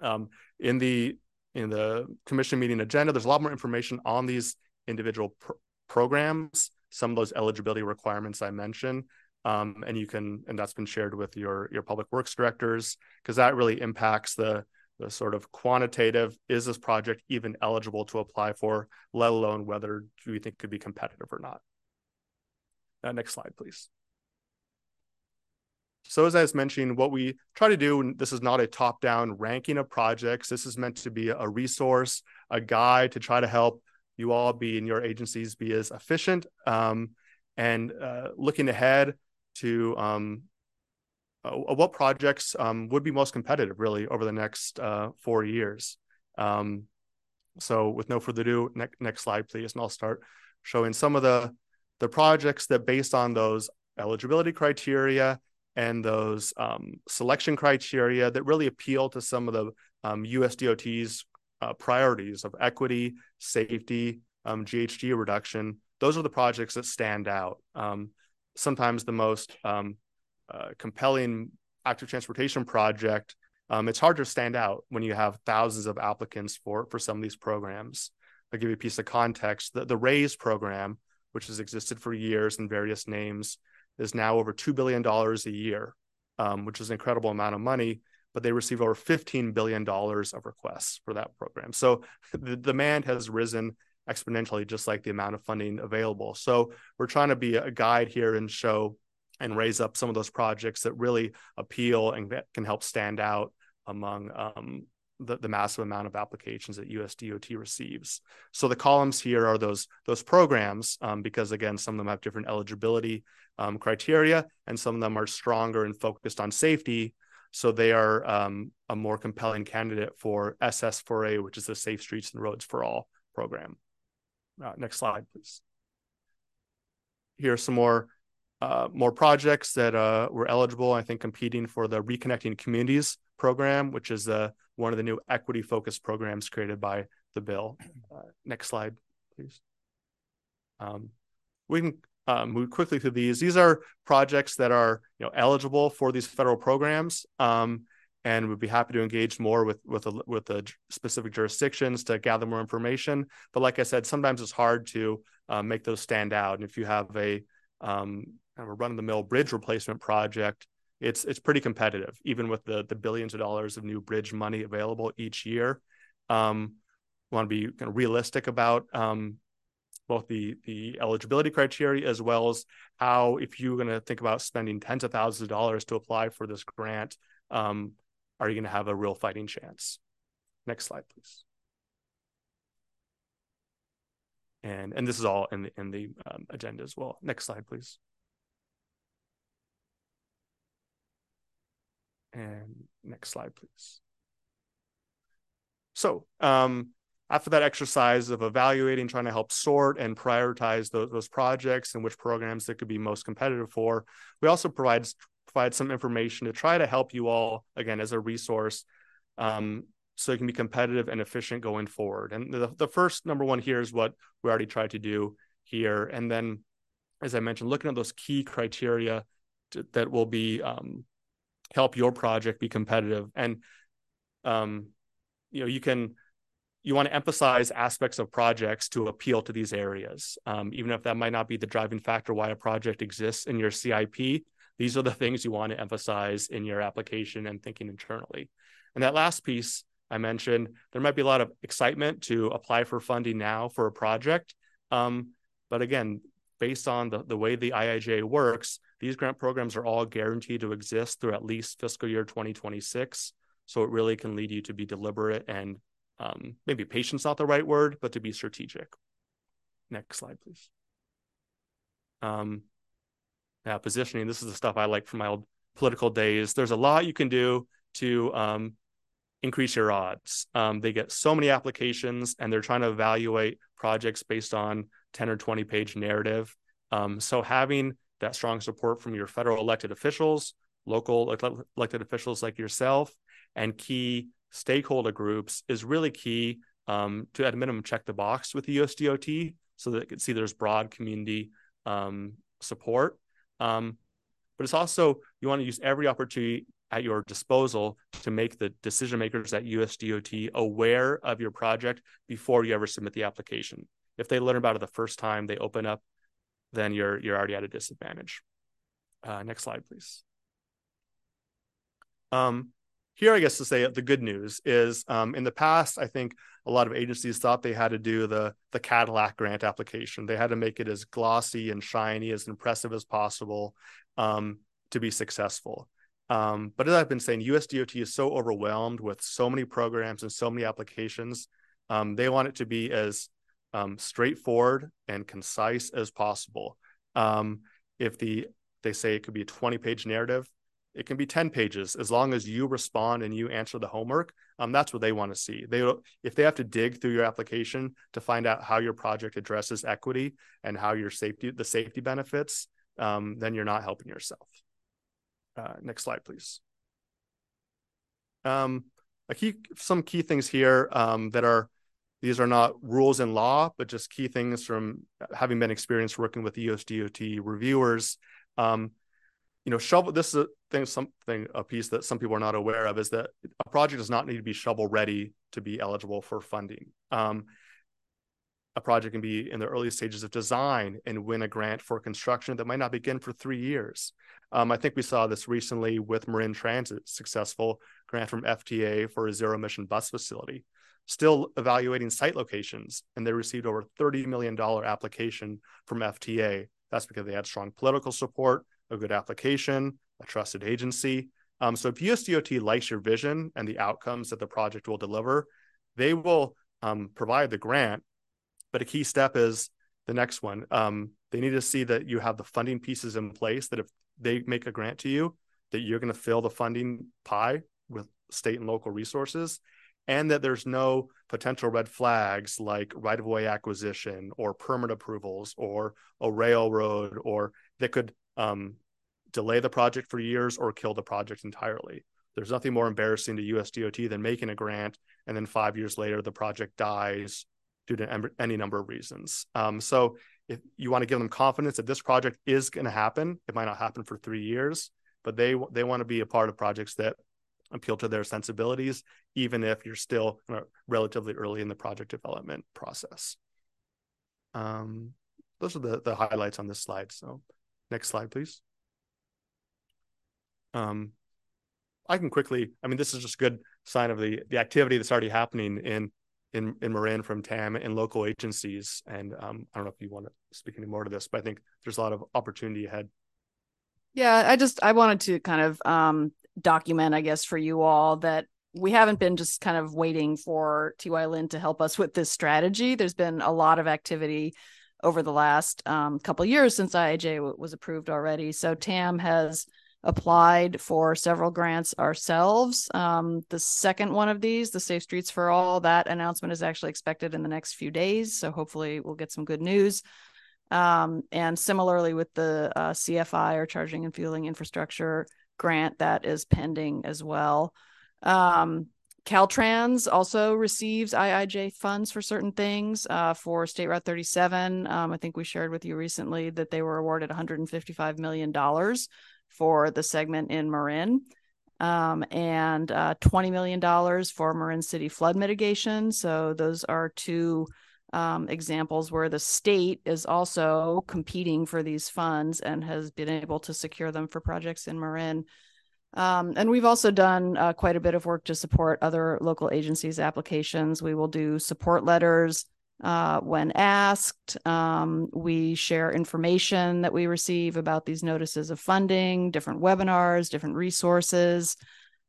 Um, in the in the commission meeting agenda, there's a lot more information on these individual pr- programs, some of those eligibility requirements I mentioned. Um, and you can, and that's been shared with your your public works directors because that really impacts the the sort of quantitative is this project even eligible to apply for, let alone whether do we think could be competitive or not. Uh, next slide, please. So as I was mentioning, what we try to do, and this is not a top-down ranking of projects. This is meant to be a resource, a guide to try to help you all be in your agencies be as efficient um, and uh, looking ahead to um, uh, what projects um, would be most competitive really over the next uh, four years. Um, so with no further ado, ne- next slide, please. And I'll start showing some of the, the projects that based on those eligibility criteria and those um, selection criteria that really appeal to some of the um, USDOT's uh, priorities of equity, safety, um, GHG reduction. Those are the projects that stand out. Um, sometimes the most um, uh, compelling active transportation project. Um, it's hard to stand out when you have thousands of applicants for for some of these programs. I'll give you a piece of context. The, the RAISE program, which has existed for years in various names, is now over $2 billion a year, um, which is an incredible amount of money, but they receive over $15 billion of requests for that program. So the demand has risen exponentially, just like the amount of funding available. So we're trying to be a guide here and show and raise up some of those projects that really appeal and that can help stand out among um, the, the massive amount of applications that USDOT receives. So the columns here are those those programs um, because again, some of them have different eligibility um, criteria, and some of them are stronger and focused on safety. So they are um, a more compelling candidate for SS4A, which is the Safe Streets and Roads for All program. Uh, next slide, please. Here are some more uh, more projects that uh, were eligible. I think competing for the Reconnecting Communities program, which is uh, one of the new equity focused programs created by the bill. Uh, next slide, please. Um, we can uh, move quickly through these. These are projects that are you know eligible for these federal programs. Um, and we'd be happy to engage more with with a, with the specific jurisdictions to gather more information. But like I said, sometimes it's hard to uh, make those stand out. And if you have a um, kind of a run of the mill bridge replacement project, it's it's pretty competitive, even with the the billions of dollars of new bridge money available each year. Um, want to be kind of realistic about um, both the the eligibility criteria as well as how if you're going to think about spending tens of thousands of dollars to apply for this grant, um, are you going to have a real fighting chance? Next slide, please. And and this is all in the in the um, agenda as well. Next slide, please. And next slide, please. So um, after that exercise of evaluating, trying to help sort and prioritize those, those projects and which programs that could be most competitive for, we also provide provide some information to try to help you all again as a resource um, so you can be competitive and efficient going forward. And the, the first number one here is what we already tried to do here. And then, as I mentioned, looking at those key criteria to, that will be um, help your project be competitive and um, you know you can you want to emphasize aspects of projects to appeal to these areas. Um, even if that might not be the driving factor why a project exists in your CIP these are the things you want to emphasize in your application and thinking internally. And that last piece i mentioned there might be a lot of excitement to apply for funding now for a project. Um, but again based on the, the way the IIJ works these grant programs are all guaranteed to exist through at least fiscal year 2026. So it really can lead you to be deliberate and um, maybe patience not the right word, but to be strategic. Next slide, please. Um, now, positioning. This is the stuff I like from my old political days. There's a lot you can do to um, increase your odds. Um, they get so many applications, and they're trying to evaluate projects based on 10 or 20 page narrative. Um, so having that strong support from your federal elected officials, local elected officials like yourself, and key stakeholder groups is really key um, to, at a minimum, check the box with the USDOT so that it can see there's broad community um, support. Um, but it's also, you want to use every opportunity at your disposal to make the decision makers at USDOT aware of your project before you ever submit the application. If they learn about it the first time they open up then you're you're already at a disadvantage. Uh, next slide, please. Um, here, I guess to say the good news is um, in the past, I think a lot of agencies thought they had to do the the Cadillac grant application. They had to make it as glossy and shiny, as impressive as possible um, to be successful. Um, but as I've been saying, USDOT is so overwhelmed with so many programs and so many applications. Um, they want it to be as um, straightforward and concise as possible. Um, if the they say it could be a 20 page narrative, it can be 10 pages as long as you respond and you answer the homework. Um, that's what they want to see. They if they have to dig through your application to find out how your project addresses equity and how your safety the safety benefits, um, then you're not helping yourself. Uh, next slide, please. Um, key, some key things here um, that are, these are not rules in law, but just key things from having been experienced working with USDOT reviewers. Um, you know, shovel. This is a thing, something a piece that some people are not aware of is that a project does not need to be shovel ready to be eligible for funding. Um, a project can be in the early stages of design and win a grant for construction that might not begin for three years. Um, I think we saw this recently with Marin Transit, successful grant from FTA for a zero emission bus facility. Still evaluating site locations, and they received over $30 million application from FTA. That's because they had strong political support, a good application, a trusted agency. Um, so if USDOT likes your vision and the outcomes that the project will deliver, they will um, provide the grant but a key step is the next one. Um, they need to see that you have the funding pieces in place. That if they make a grant to you, that you're going to fill the funding pie with state and local resources, and that there's no potential red flags like right of way acquisition or permit approvals or a railroad or that could um, delay the project for years or kill the project entirely. There's nothing more embarrassing to USDOT than making a grant and then five years later the project dies due to any number of reasons. Um, so if you want to give them confidence that this project is going to happen, it might not happen for three years, but they they want to be a part of projects that appeal to their sensibilities, even if you're still relatively early in the project development process. Um, those are the, the highlights on this slide. So next slide, please. Um, I can quickly, I mean, this is just a good sign of the, the activity that's already happening in in in Marin from TAM and local agencies. And um, I don't know if you want to speak any more to this, but I think there's a lot of opportunity ahead. Yeah, I just I wanted to kind of um, document, I guess, for you all that we haven't been just kind of waiting for TY Lin to help us with this strategy. There's been a lot of activity over the last um, couple years since IIJ w- was approved already. So TAM has applied for several grants ourselves. Um, the second one of these, the Safe Streets for All, that announcement is actually expected in the next few days. So hopefully we'll get some good news. Um, and similarly with the uh, CFI or Charging and Fueling Infrastructure grant that is pending as well. Um, Caltrans also receives IIJ funds for certain things. Uh, for State Route 37, um, I think we shared with you recently that they were awarded $155 million for the segment in Marin, um, and uh, $20 million for Marin City flood mitigation. So those are two um, examples where the state is also competing for these funds and has been able to secure them for projects in Marin. Um, and we've also done uh, quite a bit of work to support other local agencies' applications. We will do support letters uh, when asked. Um, we share information that we receive about these notices of funding, different webinars, different resources.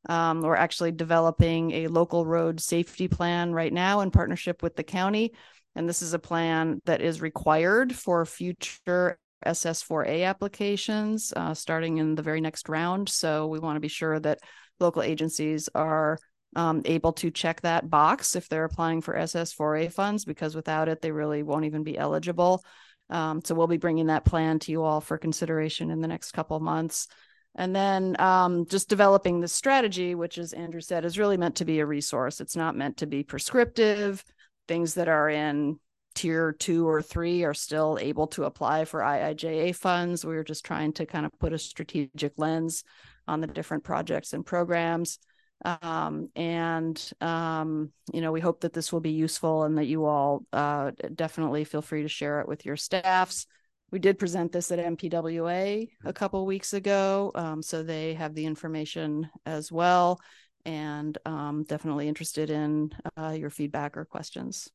Um, we're actually developing a local road safety plan right now in partnership with the county. And this is a plan that is required for future SS4A applications uh, starting in the very next round. So we want to be sure that local agencies are um, able to check that box if they're applying for SS4A funds, because without it, they really won't even be eligible. Um, so we'll be bringing that plan to you all for consideration in the next couple months. And then um, just developing the strategy, which, as Andrew said, is really meant to be a resource. It's not meant to be prescriptive. Things that are in tier two or three are still able to apply for IIJA funds. We are just trying to kind of put a strategic lens on the different projects and programs. Um, and, um, you know, we hope that this will be useful and that you all uh, definitely feel free to share it with your staffs. We did present this at MPWA a couple weeks ago, um, so they have the information as well, and um, definitely interested in uh, your feedback or questions.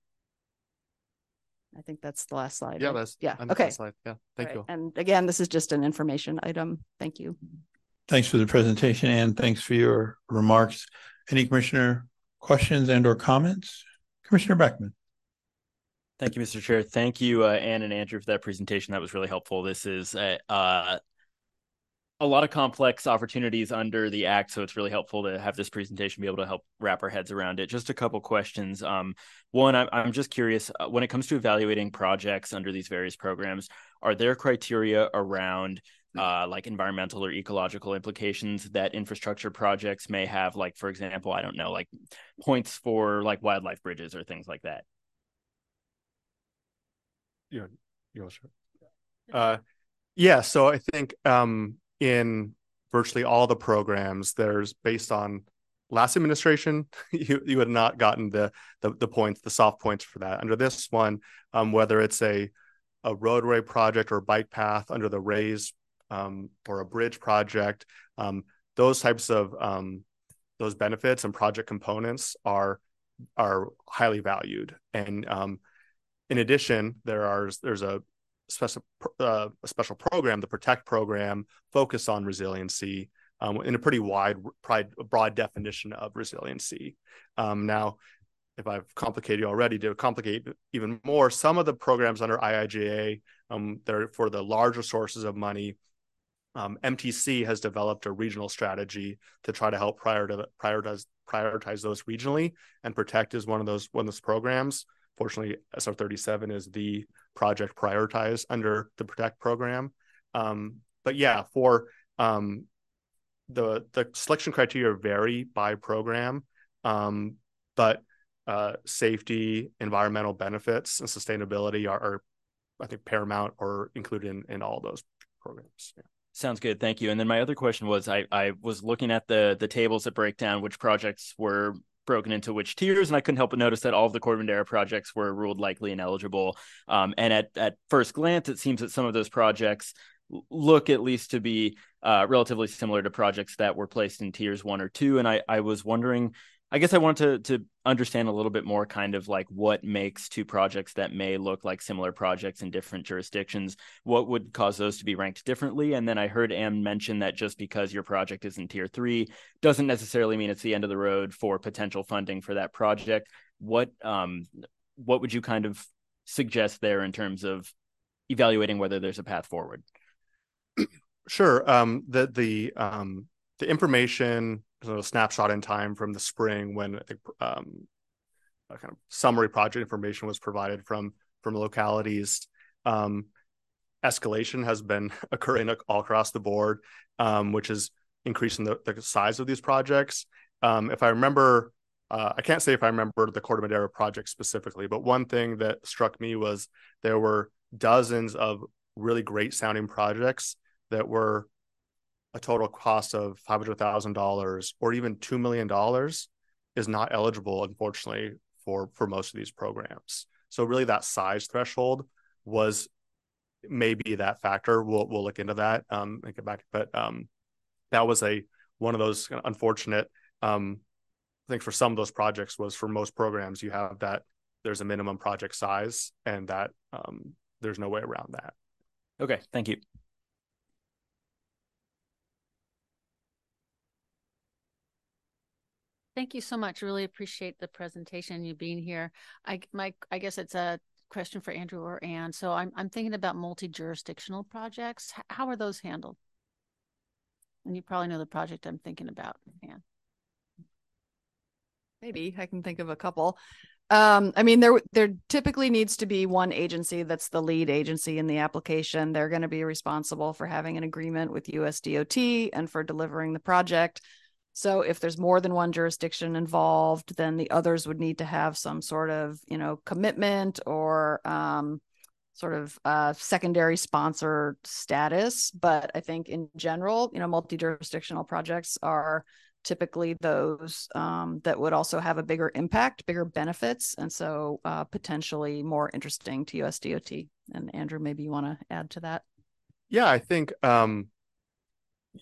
I think that's the last slide. Yeah, right? that's yeah. I'm Okay. Slide. Yeah, thank right. you. And again, this is just an information item. Thank you. Thanks for the presentation and thanks for your remarks. Any commissioner questions and or comments? Commissioner Beckman. Thank you, Mr. Chair. Thank you, uh, Ann and Andrew, for that presentation. That was really helpful. This is a, uh, a lot of complex opportunities under the act, so it's really helpful to have this presentation be able to help wrap our heads around it. Just a couple questions. Um, one, I'm, I'm just curious uh, when it comes to evaluating projects under these various programs, are there criteria around uh, like environmental or ecological implications that infrastructure projects may have? Like, for example, I don't know, like points for like wildlife bridges or things like that. Yeah, you sure. Uh, yeah. So I think um, in virtually all the programs, there's based on last administration, you you had not gotten the the, the points, the soft points for that. Under this one, um, whether it's a a roadway project or bike path under the RAISE um, or a bridge project, um, those types of um, those benefits and project components are are highly valued. And um, in addition, there are there's a special uh, a special program, the Protect program, focused on resiliency um, in a pretty wide, broad definition of resiliency. Um, now, if I've complicated you already, to complicate even more, some of the programs under IIJA, um, they're for the larger sources of money. Um, MTC has developed a regional strategy to try to help prioritize prioritize prioritize those regionally, and Protect is one of those one of those programs. Fortunately, SR 37 is the project prioritized under the Protect program. Um, but yeah, for um, the the selection criteria vary by program, um, but uh, safety, environmental benefits, and sustainability are, are, I think, paramount or included in, in all those programs. Yeah. Sounds good. Thank you. And then my other question was I, I was looking at the the tables that break down which projects were broken into which tiers, and I couldn't help but notice that all of the Corte projects were ruled likely ineligible. Um, and at at first glance, it seems that some of those projects look at least to be uh, relatively similar to projects that were placed in tiers one or two. And I I was wondering I guess I wanted to to understand a little bit more kind of like what makes two projects that may look like similar projects in different jurisdictions. What would cause those to be ranked differently? And then I heard Ann mention that just because your project is in tier three doesn't necessarily mean it's the end of the road for potential funding for that project. What um what would you kind of suggest there in terms of evaluating whether there's a path forward? Sure. Um the the um the information a snapshot in time from the spring when um, a kind of summary project information was provided from from localities. Um, escalation has been occurring all across the board, um, which is increasing the, the, size of these projects. Um, if I remember, uh, I can't say if I remember the Corte Madera project specifically, but one thing that struck me was there were dozens of really great sounding projects that were a total cost of $500,000 or even $2 million is not eligible, unfortunately, for, for most of these programs. So really that size threshold was maybe that factor. We'll, we'll look into that um, and get back. But um, that was a, one of those unfortunate um, I think for some of those projects was for most programs, you have that there's a minimum project size and that um, there's no way around that. Okay. Thank you. Thank you so much. Really appreciate the presentation, you being here. I my I guess it's a question for Andrew or Ann. So I'm I'm thinking about multi-jurisdictional projects. How are those handled? And you probably know the project I'm thinking about, Ann. Maybe I can think of a couple. Um, I mean, there there typically needs to be one agency that's the lead agency in the application. They're going to be responsible for having an agreement with USDOT and for delivering the project. So if there's more than one jurisdiction involved, then the others would need to have some sort of, you know, commitment or um, sort of uh, secondary sponsor status. But I think in general, you know, multi-jurisdictional projects are typically those um, that would also have a bigger impact, bigger benefits, and so uh, potentially more interesting to USDOT. And Andrew, maybe you want to add to that. Yeah, I think um,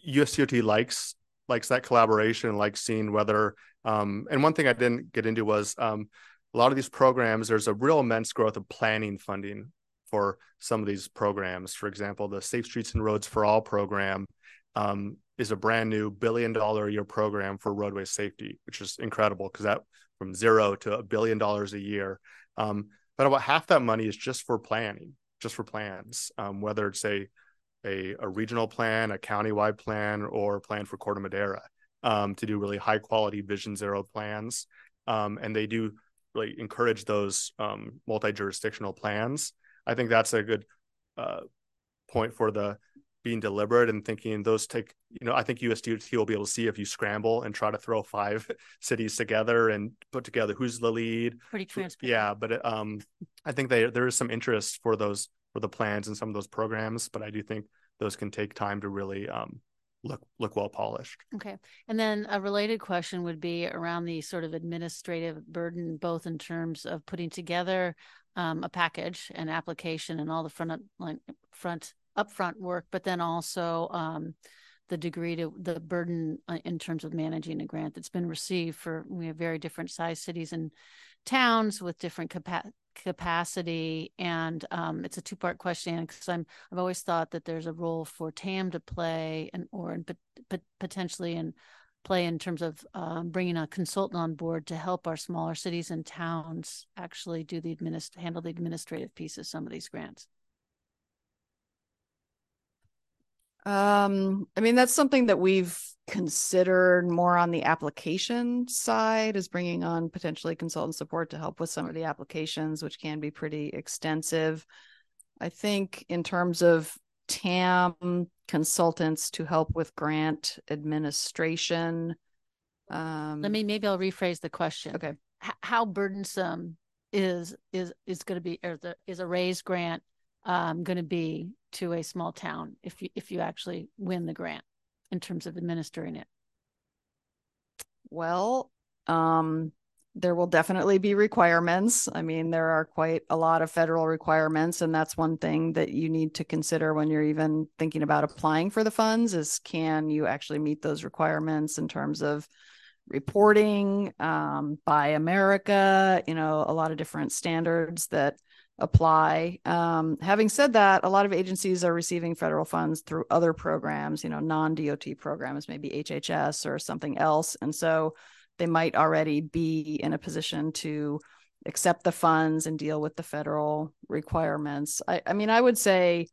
USDOT likes likes that collaboration, likes seeing whether. Um, and one thing I didn't get into was um, a lot of these programs. There's a real immense growth of planning funding for some of these programs. For example, the Safe Streets and Roads for All program um, is a brand new billion dollar a year program for roadway safety, which is incredible because that from zero to a billion dollars a year. Um, but about half that money is just for planning, just for plans, um, whether it's a, a, a regional plan, a countywide plan, or a plan for Corte Madera um, to do really high quality Vision Zero plans. Um, and they do really encourage those um, multi jurisdictional plans. I think that's a good uh, point for the being deliberate and thinking those take you know i think usdot will be able to see if you scramble and try to throw five cities together and put together who's the lead pretty transparent yeah but um i think they, there is some interest for those for the plans and some of those programs but i do think those can take time to really um look look well polished. Okay. And then a related question would be around the sort of administrative burden both in terms of putting together um, a package an application and all the front line front upfront work, but then also um, the degree to the burden uh, in terms of managing a grant that's been received for we have very different size cities and towns with different capa- capacity and um, it's a two part question because i'm i've always thought that there's a role for tam to play and or but potentially and play in terms of um, bringing a consultant on board to help our smaller cities and towns actually do the administ- handle the administrative piece of some of these grants Um, I mean, that's something that we've considered more on the application side is bringing on potentially consultant support to help with some of the applications, which can be pretty extensive. I think in terms of TAM consultants to help with grant administration. Um, Let me maybe I'll rephrase the question. Okay. H- how burdensome is is is going to be or the, is a raised grant um, going to be to a small town if you if you actually win the grant in terms of administering it? Well, um, there will definitely be requirements. I mean, there are quite a lot of federal requirements, and that's one thing that you need to consider when you're even thinking about applying for the funds is can you actually meet those requirements in terms of reporting, um, America, you know, a lot of different standards that apply. Um, having said that, a lot of agencies are receiving federal funds through other programs, you know, non DOT programs, maybe HHS or something else. And so they might already be in a position to accept the funds and deal with the federal requirements. I, I mean, I would say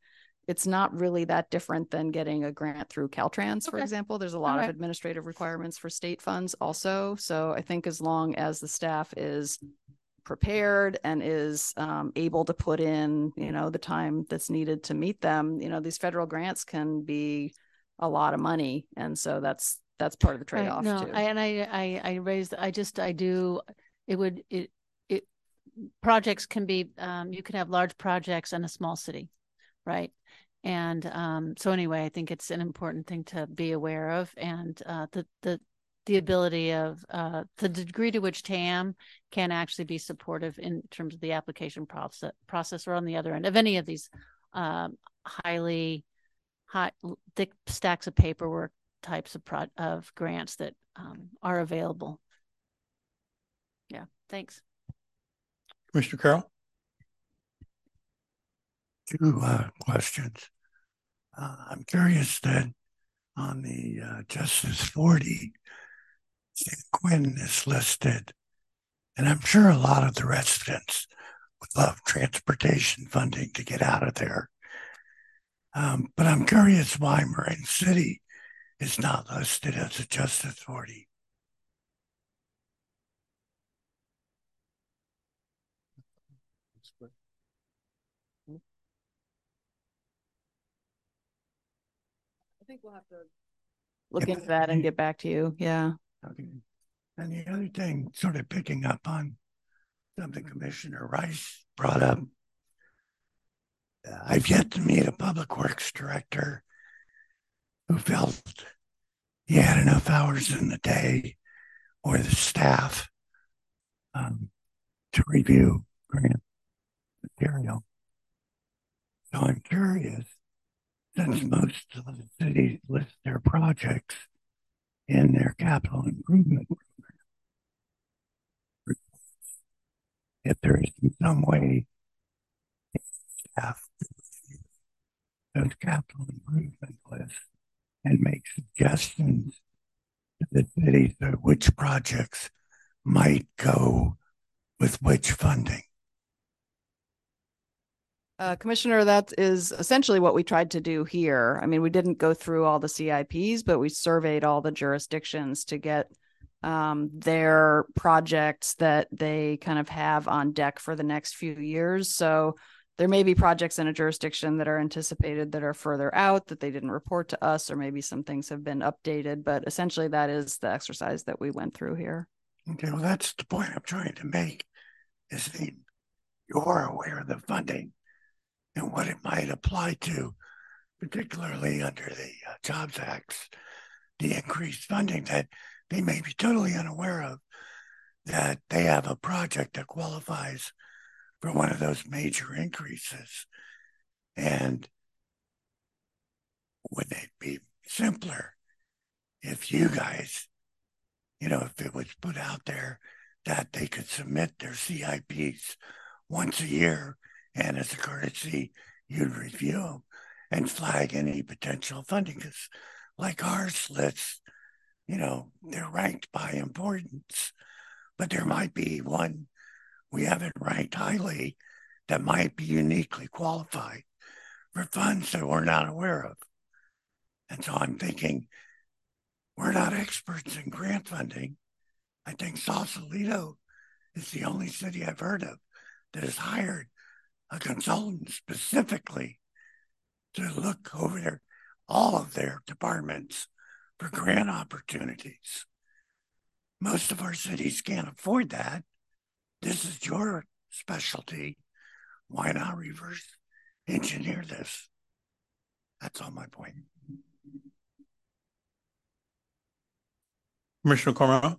it's not really that different than getting a grant through Caltrans, for example. There's a lot of administrative requirements for state funds also. So I think as long as the staff is prepared and is um, able to put in you know the time that's needed to meet them you know these federal grants can be a lot of money. And so that's that's part of the trade-off right, no, too. I, and I, I i raised i just i do it would it it projects can be um, you can have large projects in a small city right? And um, so anyway i think it's an important thing to be aware of and uh, the the the ability of uh, the degree to which TAM can actually be supportive in terms of the application process, process or on the other end of any of these um, highly high thick stacks of paperwork types of pro- of grants that um, are available. Yeah, thanks. Commissioner Carroll? Two uh, questions. Uh, I'm curious that on the uh, Justice 40, San Quentin is listed. And I'm sure a lot of the residents would love transportation funding to get out of there. Um, but I'm curious why Marin City is not listed as a Justice 40. I think we'll have to look into that and get back to you. Yeah. Okay. And the other thing, sort of picking up on something Commissioner Rice brought up, uh, I've yet to meet a public works director who felt he had enough hours in the day or the staff um, to review grant material. So I'm curious, since most of the cities list their projects in their capital improvement program. If there is in some way staff those capital improvement lists and make suggestions to the cities of which projects might go with which funding. Uh, Commissioner, that is essentially what we tried to do here. I mean, we didn't go through all the CIPs, but we surveyed all the jurisdictions to get um, their projects that they kind of have on deck for the next few years. So there may be projects in a jurisdiction that are anticipated that are further out that they didn't report to us, or maybe some things have been updated. But essentially, that is the exercise that we went through here. Okay, well, that's the point I'm trying to make. Is that you're aware of the funding and what it might apply to, particularly under the uh, Jobs Act, the increased funding that they may be totally unaware of that they have a project that qualifies for one of those major increases. And would it be simpler if you guys, you know, if it was put out there that they could submit their CIPs once a year and as a courtesy, you'd review them and flag any potential funding. Because, like ours lists, you know, they're ranked by importance, but there might be one we haven't ranked highly that might be uniquely qualified for funds that we're not aware of. And so I'm thinking we're not experts in grant funding. I think Sausalito is the only city I've heard of that has hired a consultant specifically to look over their all of their departments for grant opportunities. Most of our cities can't afford that. This is your specialty. Why not reverse engineer this? That's all my point. Commissioner Cormorant?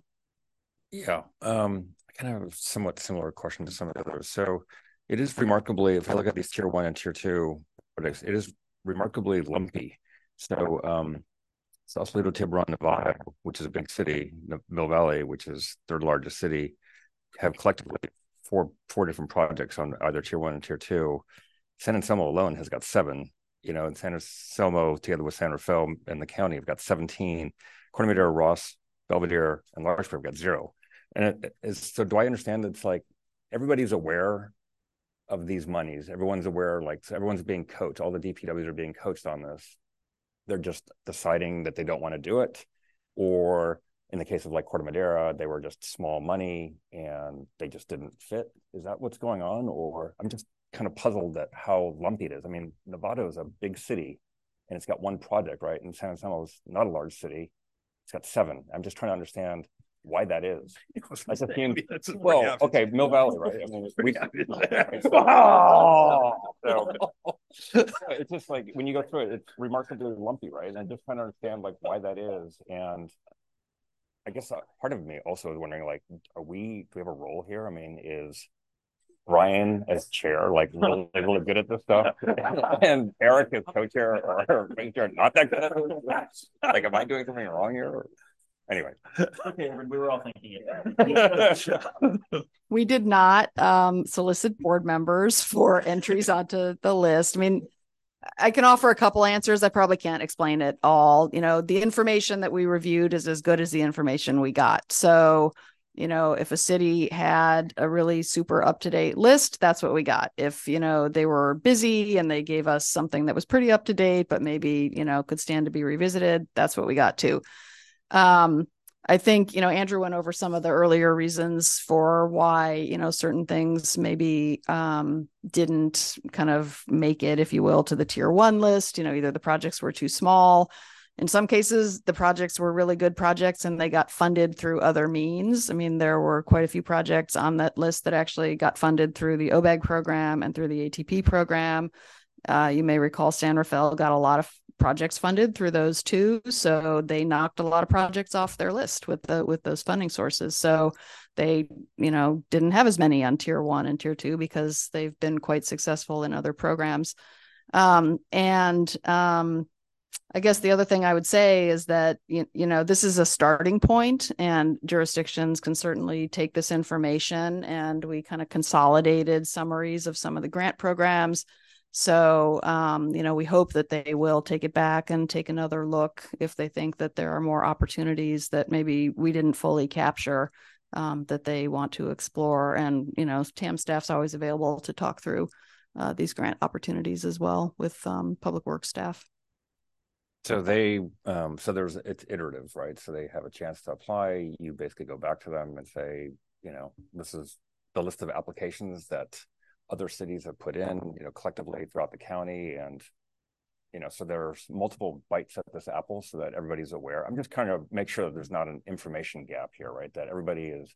Yeah, um, I kind of have a somewhat similar question to some of the others. So it is remarkably, if I look at these tier one and tier two projects, it is remarkably lumpy. So um, Sausalito, Tiburon, Novato, which is a big city, Mill Valley, which is third largest city, have collectively four four different projects on either tier one and tier two. San Anselmo alone has got seven. You know, and San Anselmo together with San Rafael and the county have got 17. Corte Madera, Ross, Belvedere, and Larkspur have got zero. And it is so do I understand that it's like everybody's aware of these monies. Everyone's aware, like everyone's being coached. All the DPWs are being coached on this. They're just deciding that they don't want to do it, or in the case of like Corte Madera, they were just small money and they just didn't fit. Is that what's going on? Or I'm just kind of puzzled at how lumpy it is. I mean, Novato is a big city and it's got one project, right? And San Anselmo is not a large city. It's got seven. I'm just trying to understand why that is. I just seem, well, okay, Mill Valley, right? I mean, we, oh, so, it's just like when you go through it, it's remarkably lumpy, right? And I'm just trying to understand like why that is. And I guess uh, part of me also is wondering, like, are we, do we have a role here? I mean, is Ryan as chair, like really, really good at this stuff, and Eric as co-chair or chair not that good at this. Like, am I doing something wrong here? Anyway, okay, we were all thinking it. we did not um, solicit board members for entries onto the list. I mean, I can offer a couple answers. I probably can't explain it all. You know, the information that we reviewed is as good as the information we got. So, you know, if a city had a really super up to date list, that's what we got. If, you know, they were busy and they gave us something that was pretty up to date, but maybe, you know, could stand to be revisited, that's what we got too. Um, I think, you know, Andrew went over some of the earlier reasons for why, you know, certain things maybe um, didn't kind of make it, if you will, to the tier one list. You know, either the projects were too small. In some cases, the projects were really good projects and they got funded through other means. I mean, there were quite a few projects on that list that actually got funded through the OBAG program and through the ATP program. Uh, you may recall San Rafael got a lot of projects funded through those two. So they knocked a lot of projects off their list with the with those funding sources. So they you know didn't have as many on tier one and tier two because they've been quite successful in other programs. Um, and um, I guess the other thing I would say is that you, you know this is a starting point, and jurisdictions can certainly take this information. And we kind of consolidated summaries of some of the grant programs So, um, you know, we hope that they will take it back and take another look if they think that there are more opportunities that maybe we didn't fully capture um, that they want to explore. And, you know, TAM staff's always available to talk through uh, these grant opportunities as well with um, public works staff. So they, um, so there's it's iterative, right? So they have a chance to apply. You basically go back to them and say, you know, this is the list of applications that other cities have put in, you know, collectively throughout the county, and you know, so there's multiple bites at this apple, so that everybody's aware. I'm just kind of make sure that there's not an information gap here, right? That everybody is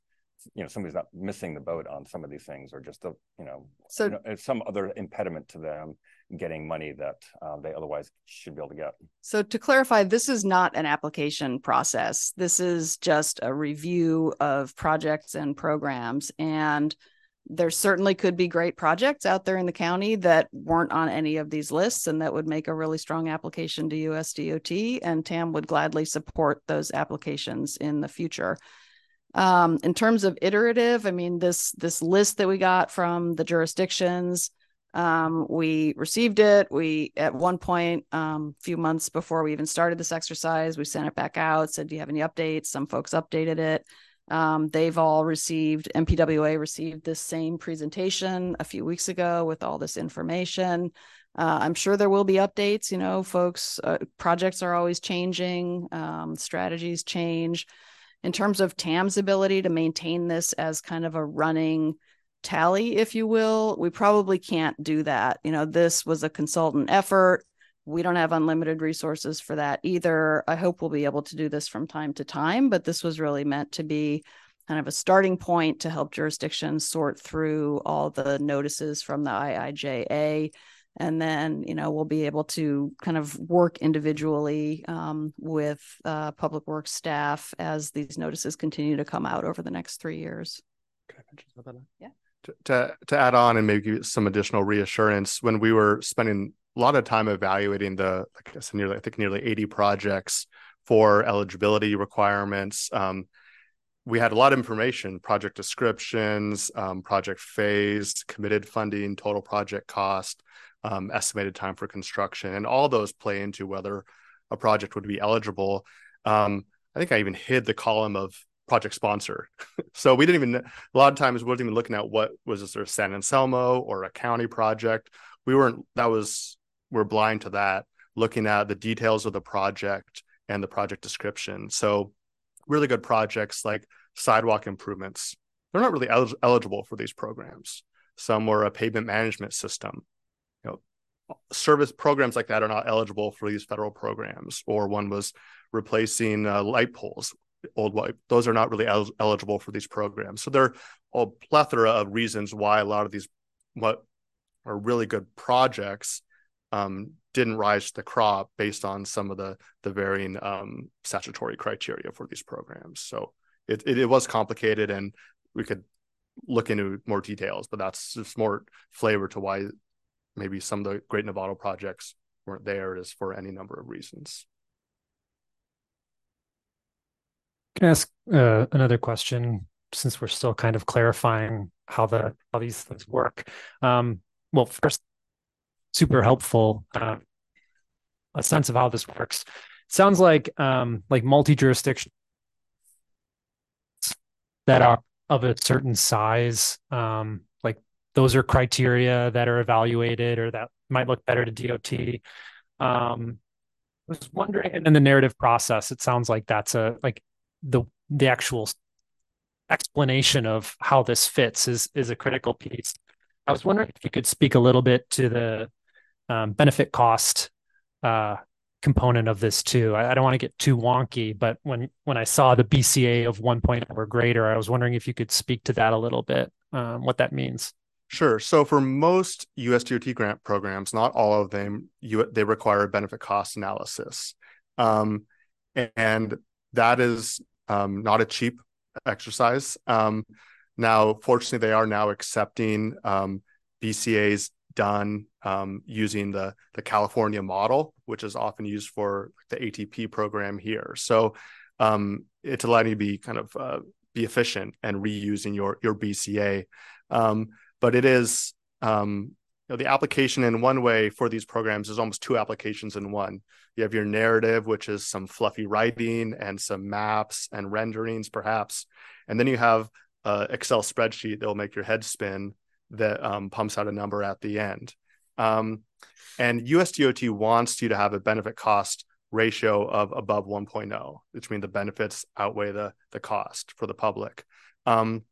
you know somebody's not missing the boat on some of these things or just a you know so you know, some other impediment to them getting money that uh, they otherwise should be able to get so to clarify this is not an application process this is just a review of projects and programs and there certainly could be great projects out there in the county that weren't on any of these lists and that would make a really strong application to USDOT and TAM would gladly support those applications in the future. Um, in terms of iterative, I mean this this list that we got from the jurisdictions, um, we received it. We at one point, a um, few months before we even started this exercise, we sent it back out. Said, "Do you have any updates?" Some folks updated it. Um, they've all received MPWA received this same presentation a few weeks ago with all this information. Uh, I'm sure there will be updates. You know, folks, uh, projects are always changing, um, strategies change in terms of TAM's ability to maintain this as kind of a running tally, if you will, we probably can't do that. You know, this was a consultant effort. We don't have unlimited resources for that either. I hope we'll be able to do this from time to time, but this was really meant to be kind of a starting point to help jurisdictions sort through all the notices from the IIJA and then you know we'll be able to kind of work individually um, with uh, public works staff as these notices continue to come out over the next three years Can I mention something? Yeah. To, to, to add on and maybe give some additional reassurance, when we were spending a lot of time evaluating the, like I said, nearly I think nearly 80 projects for eligibility requirements. Um, we had a lot of information project descriptions um, project phase committed funding total project cost um, estimated time for construction, and all those play into whether a project would be eligible. Um, I think I even hid the column of project sponsor. so we didn't even a lot of times we weren't even looking at what was this sort of San Anselmo or a county project. We weren't that was we're blind to that, looking at the details of the project and the project description. So really good projects like sidewalk improvements, they're not really el- eligible for these programs. Some were a pavement management system you know service programs like that are not eligible for these federal programs or one was replacing uh, light poles old white those are not really el- eligible for these programs so there are a plethora of reasons why a lot of these what are really good projects um, didn't rise to the crop based on some of the the varying um, statutory criteria for these programs so it, it, it was complicated and we could look into more details but that's just more flavor to why maybe some of the Great Novato projects weren't there is for any number of reasons. Can I ask uh, another question since we're still kind of clarifying how the how these things work? Um, well, first, super helpful uh, a sense of how this works. Sounds like um, like multi jurisdiction that are of a certain size um, like those are criteria that are evaluated or that might look better to DOT. Um, I was wondering, and in the narrative process, it sounds like that's a like the the actual explanation of how this fits is is a critical piece. I was wondering if you could speak a little bit to the um, benefit cost uh, component of this too. I, I don't want to get too wonky, but when when I saw the BCA of 1.0 point or greater, I was wondering if you could speak to that a little bit, um, what that means. Sure. So for most USDOT grant programs, not all of them, you, they require a benefit cost analysis, um, and that is um, not a cheap exercise. Um, now, fortunately, they are now accepting um, BCA's done um, using the the California model, which is often used for the ATP program here. So um, it's allowing you to be kind of uh, be efficient and reusing your your BCA. Um, but it is um, know, the application in one way for these programs is almost two applications in one. You have your narrative, which is some fluffy writing and some maps and renderings, perhaps, and then you have a Excel spreadsheet that will make your head spin that um, pumps out a number at the end. Um, and USDOT wants you to have a benefit cost ratio of above 1.0, which means the benefits outweigh the the cost for the public. Um,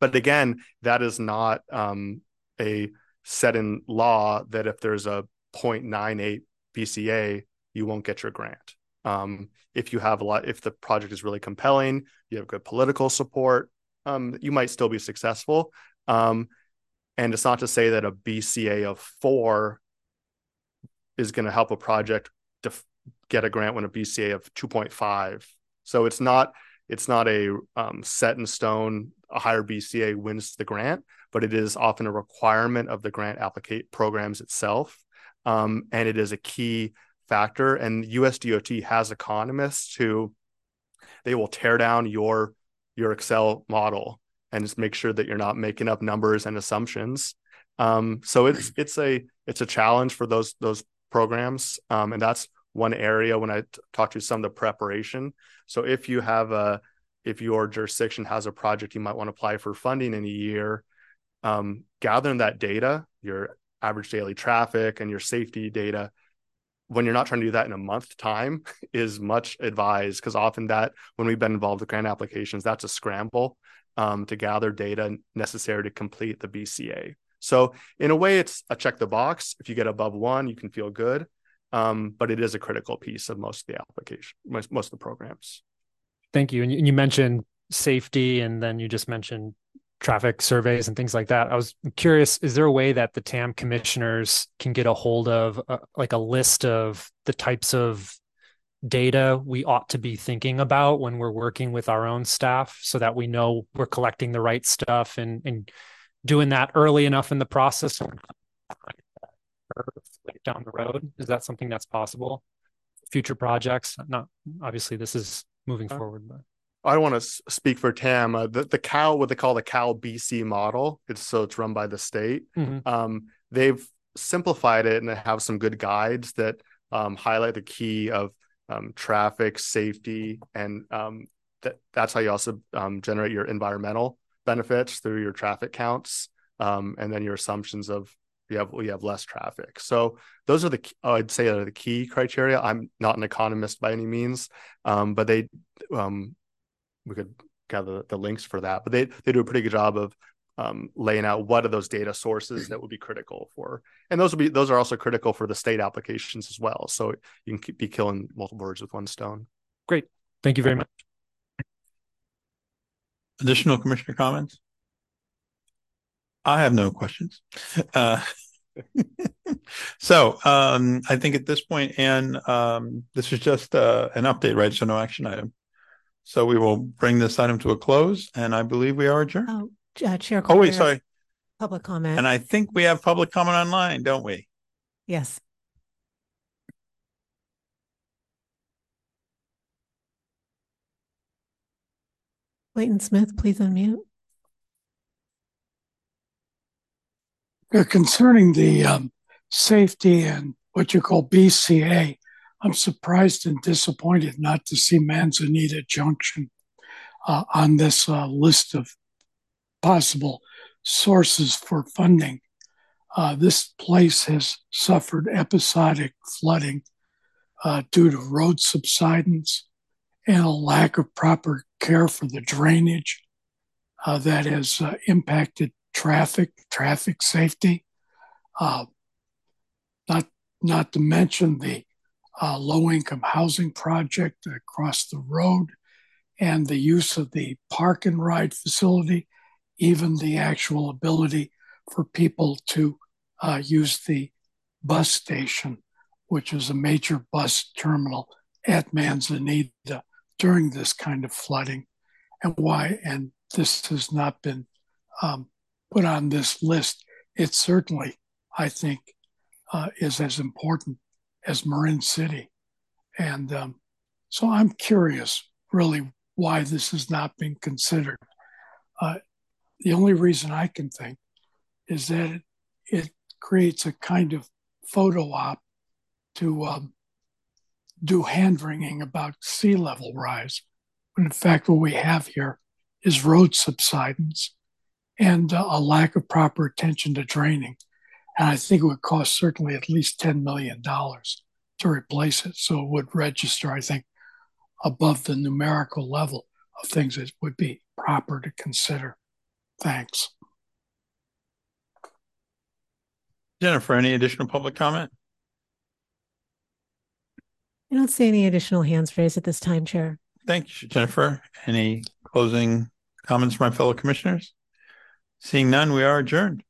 but again, that is not um, a set in law that if there's a 0.98 BCA, you won't get your grant. Um, if you have a lot, if the project is really compelling, you have good political support, um, you might still be successful. Um, and it's not to say that a BCA of four is going to help a project def- get a grant when a BCA of 2.5. So it's not it's not a um, set in stone. A higher BCA wins the grant, but it is often a requirement of the grant applicate programs itself, um, and it is a key factor. And USDOT has economists who they will tear down your your Excel model and just make sure that you're not making up numbers and assumptions. Um, so it's it's a it's a challenge for those those programs, um, and that's one area when I t- talk to some of the preparation. So if you have a if your jurisdiction has a project you might want to apply for funding in a year, um, gathering that data, your average daily traffic and your safety data, when you're not trying to do that in a month time is much advised because often that when we've been involved with grant applications, that's a scramble um, to gather data necessary to complete the BCA. So in a way, it's a check the box. If you get above one, you can feel good, um, but it is a critical piece of most of the application, most, most of the programs. Thank you. And you mentioned safety, and then you just mentioned traffic surveys and things like that. I was curious: is there a way that the TAM commissioners can get a hold of uh, like a list of the types of data we ought to be thinking about when we're working with our own staff so that we know we're collecting the right stuff and, and doing that early enough in the process down the road is that something that's possible future projects not obviously this is moving uh, forward but I don't want to speak for TAM. Uh, the the Cal, what they call the Cal BC model, it's so it's run by the state. Mm-hmm. Um, they've simplified it and they have some good guides that um, highlight the key of um, traffic safety, and um, that that's how you also um, generate your environmental benefits through your traffic counts, um, and then your assumptions of you have you have less traffic. So those are the I'd say are the key criteria. I'm not an economist by any means, um, but they we could gather the links for that. But they they do a pretty good job of um, laying out what are those data sources that would be critical for, and those will be those are also critical for the state applications as well. So you can be killing multiple birds with one stone. Great, thank you very much. Additional commissioner comments? I have no questions. Uh, so um, I think at this point, and um, this is just uh, an update, right? So no action item. So we will bring this item to a close, and I believe we are adjourned. Oh, uh, Chair. Oh, wait, sorry. Public comment. And I think we have public comment online, don't we? Yes. Clayton Smith, please unmute. Uh, concerning the um, safety and what you call BCA, I'm surprised and disappointed not to see Manzanita Junction uh, on this uh, list of possible sources for funding. Uh, this place has suffered episodic flooding uh, due to road subsidence and a lack of proper care for the drainage uh, that has uh, impacted traffic, traffic safety. Uh, not, not to mention the uh, low income housing project across the road and the use of the park and ride facility, even the actual ability for people to uh, use the bus station, which is a major bus terminal at Manzanita during this kind of flooding, and why. And this has not been um, put on this list. It certainly, I think, uh, is as important as Marin City. And um, so I'm curious, really, why this has not been considered. Uh, the only reason I can think is that it, it creates a kind of photo op to um, do hand wringing about sea level rise. When in fact, what we have here is road subsidence and uh, a lack of proper attention to draining. And I think it would cost certainly at least $10 million to replace it. So it would register, I think, above the numerical level of things that would be proper to consider. Thanks. Jennifer, any additional public comment? I don't see any additional hands raised at this time, Chair. Thank you, Jennifer. Any closing comments from my fellow commissioners? Seeing none, we are adjourned.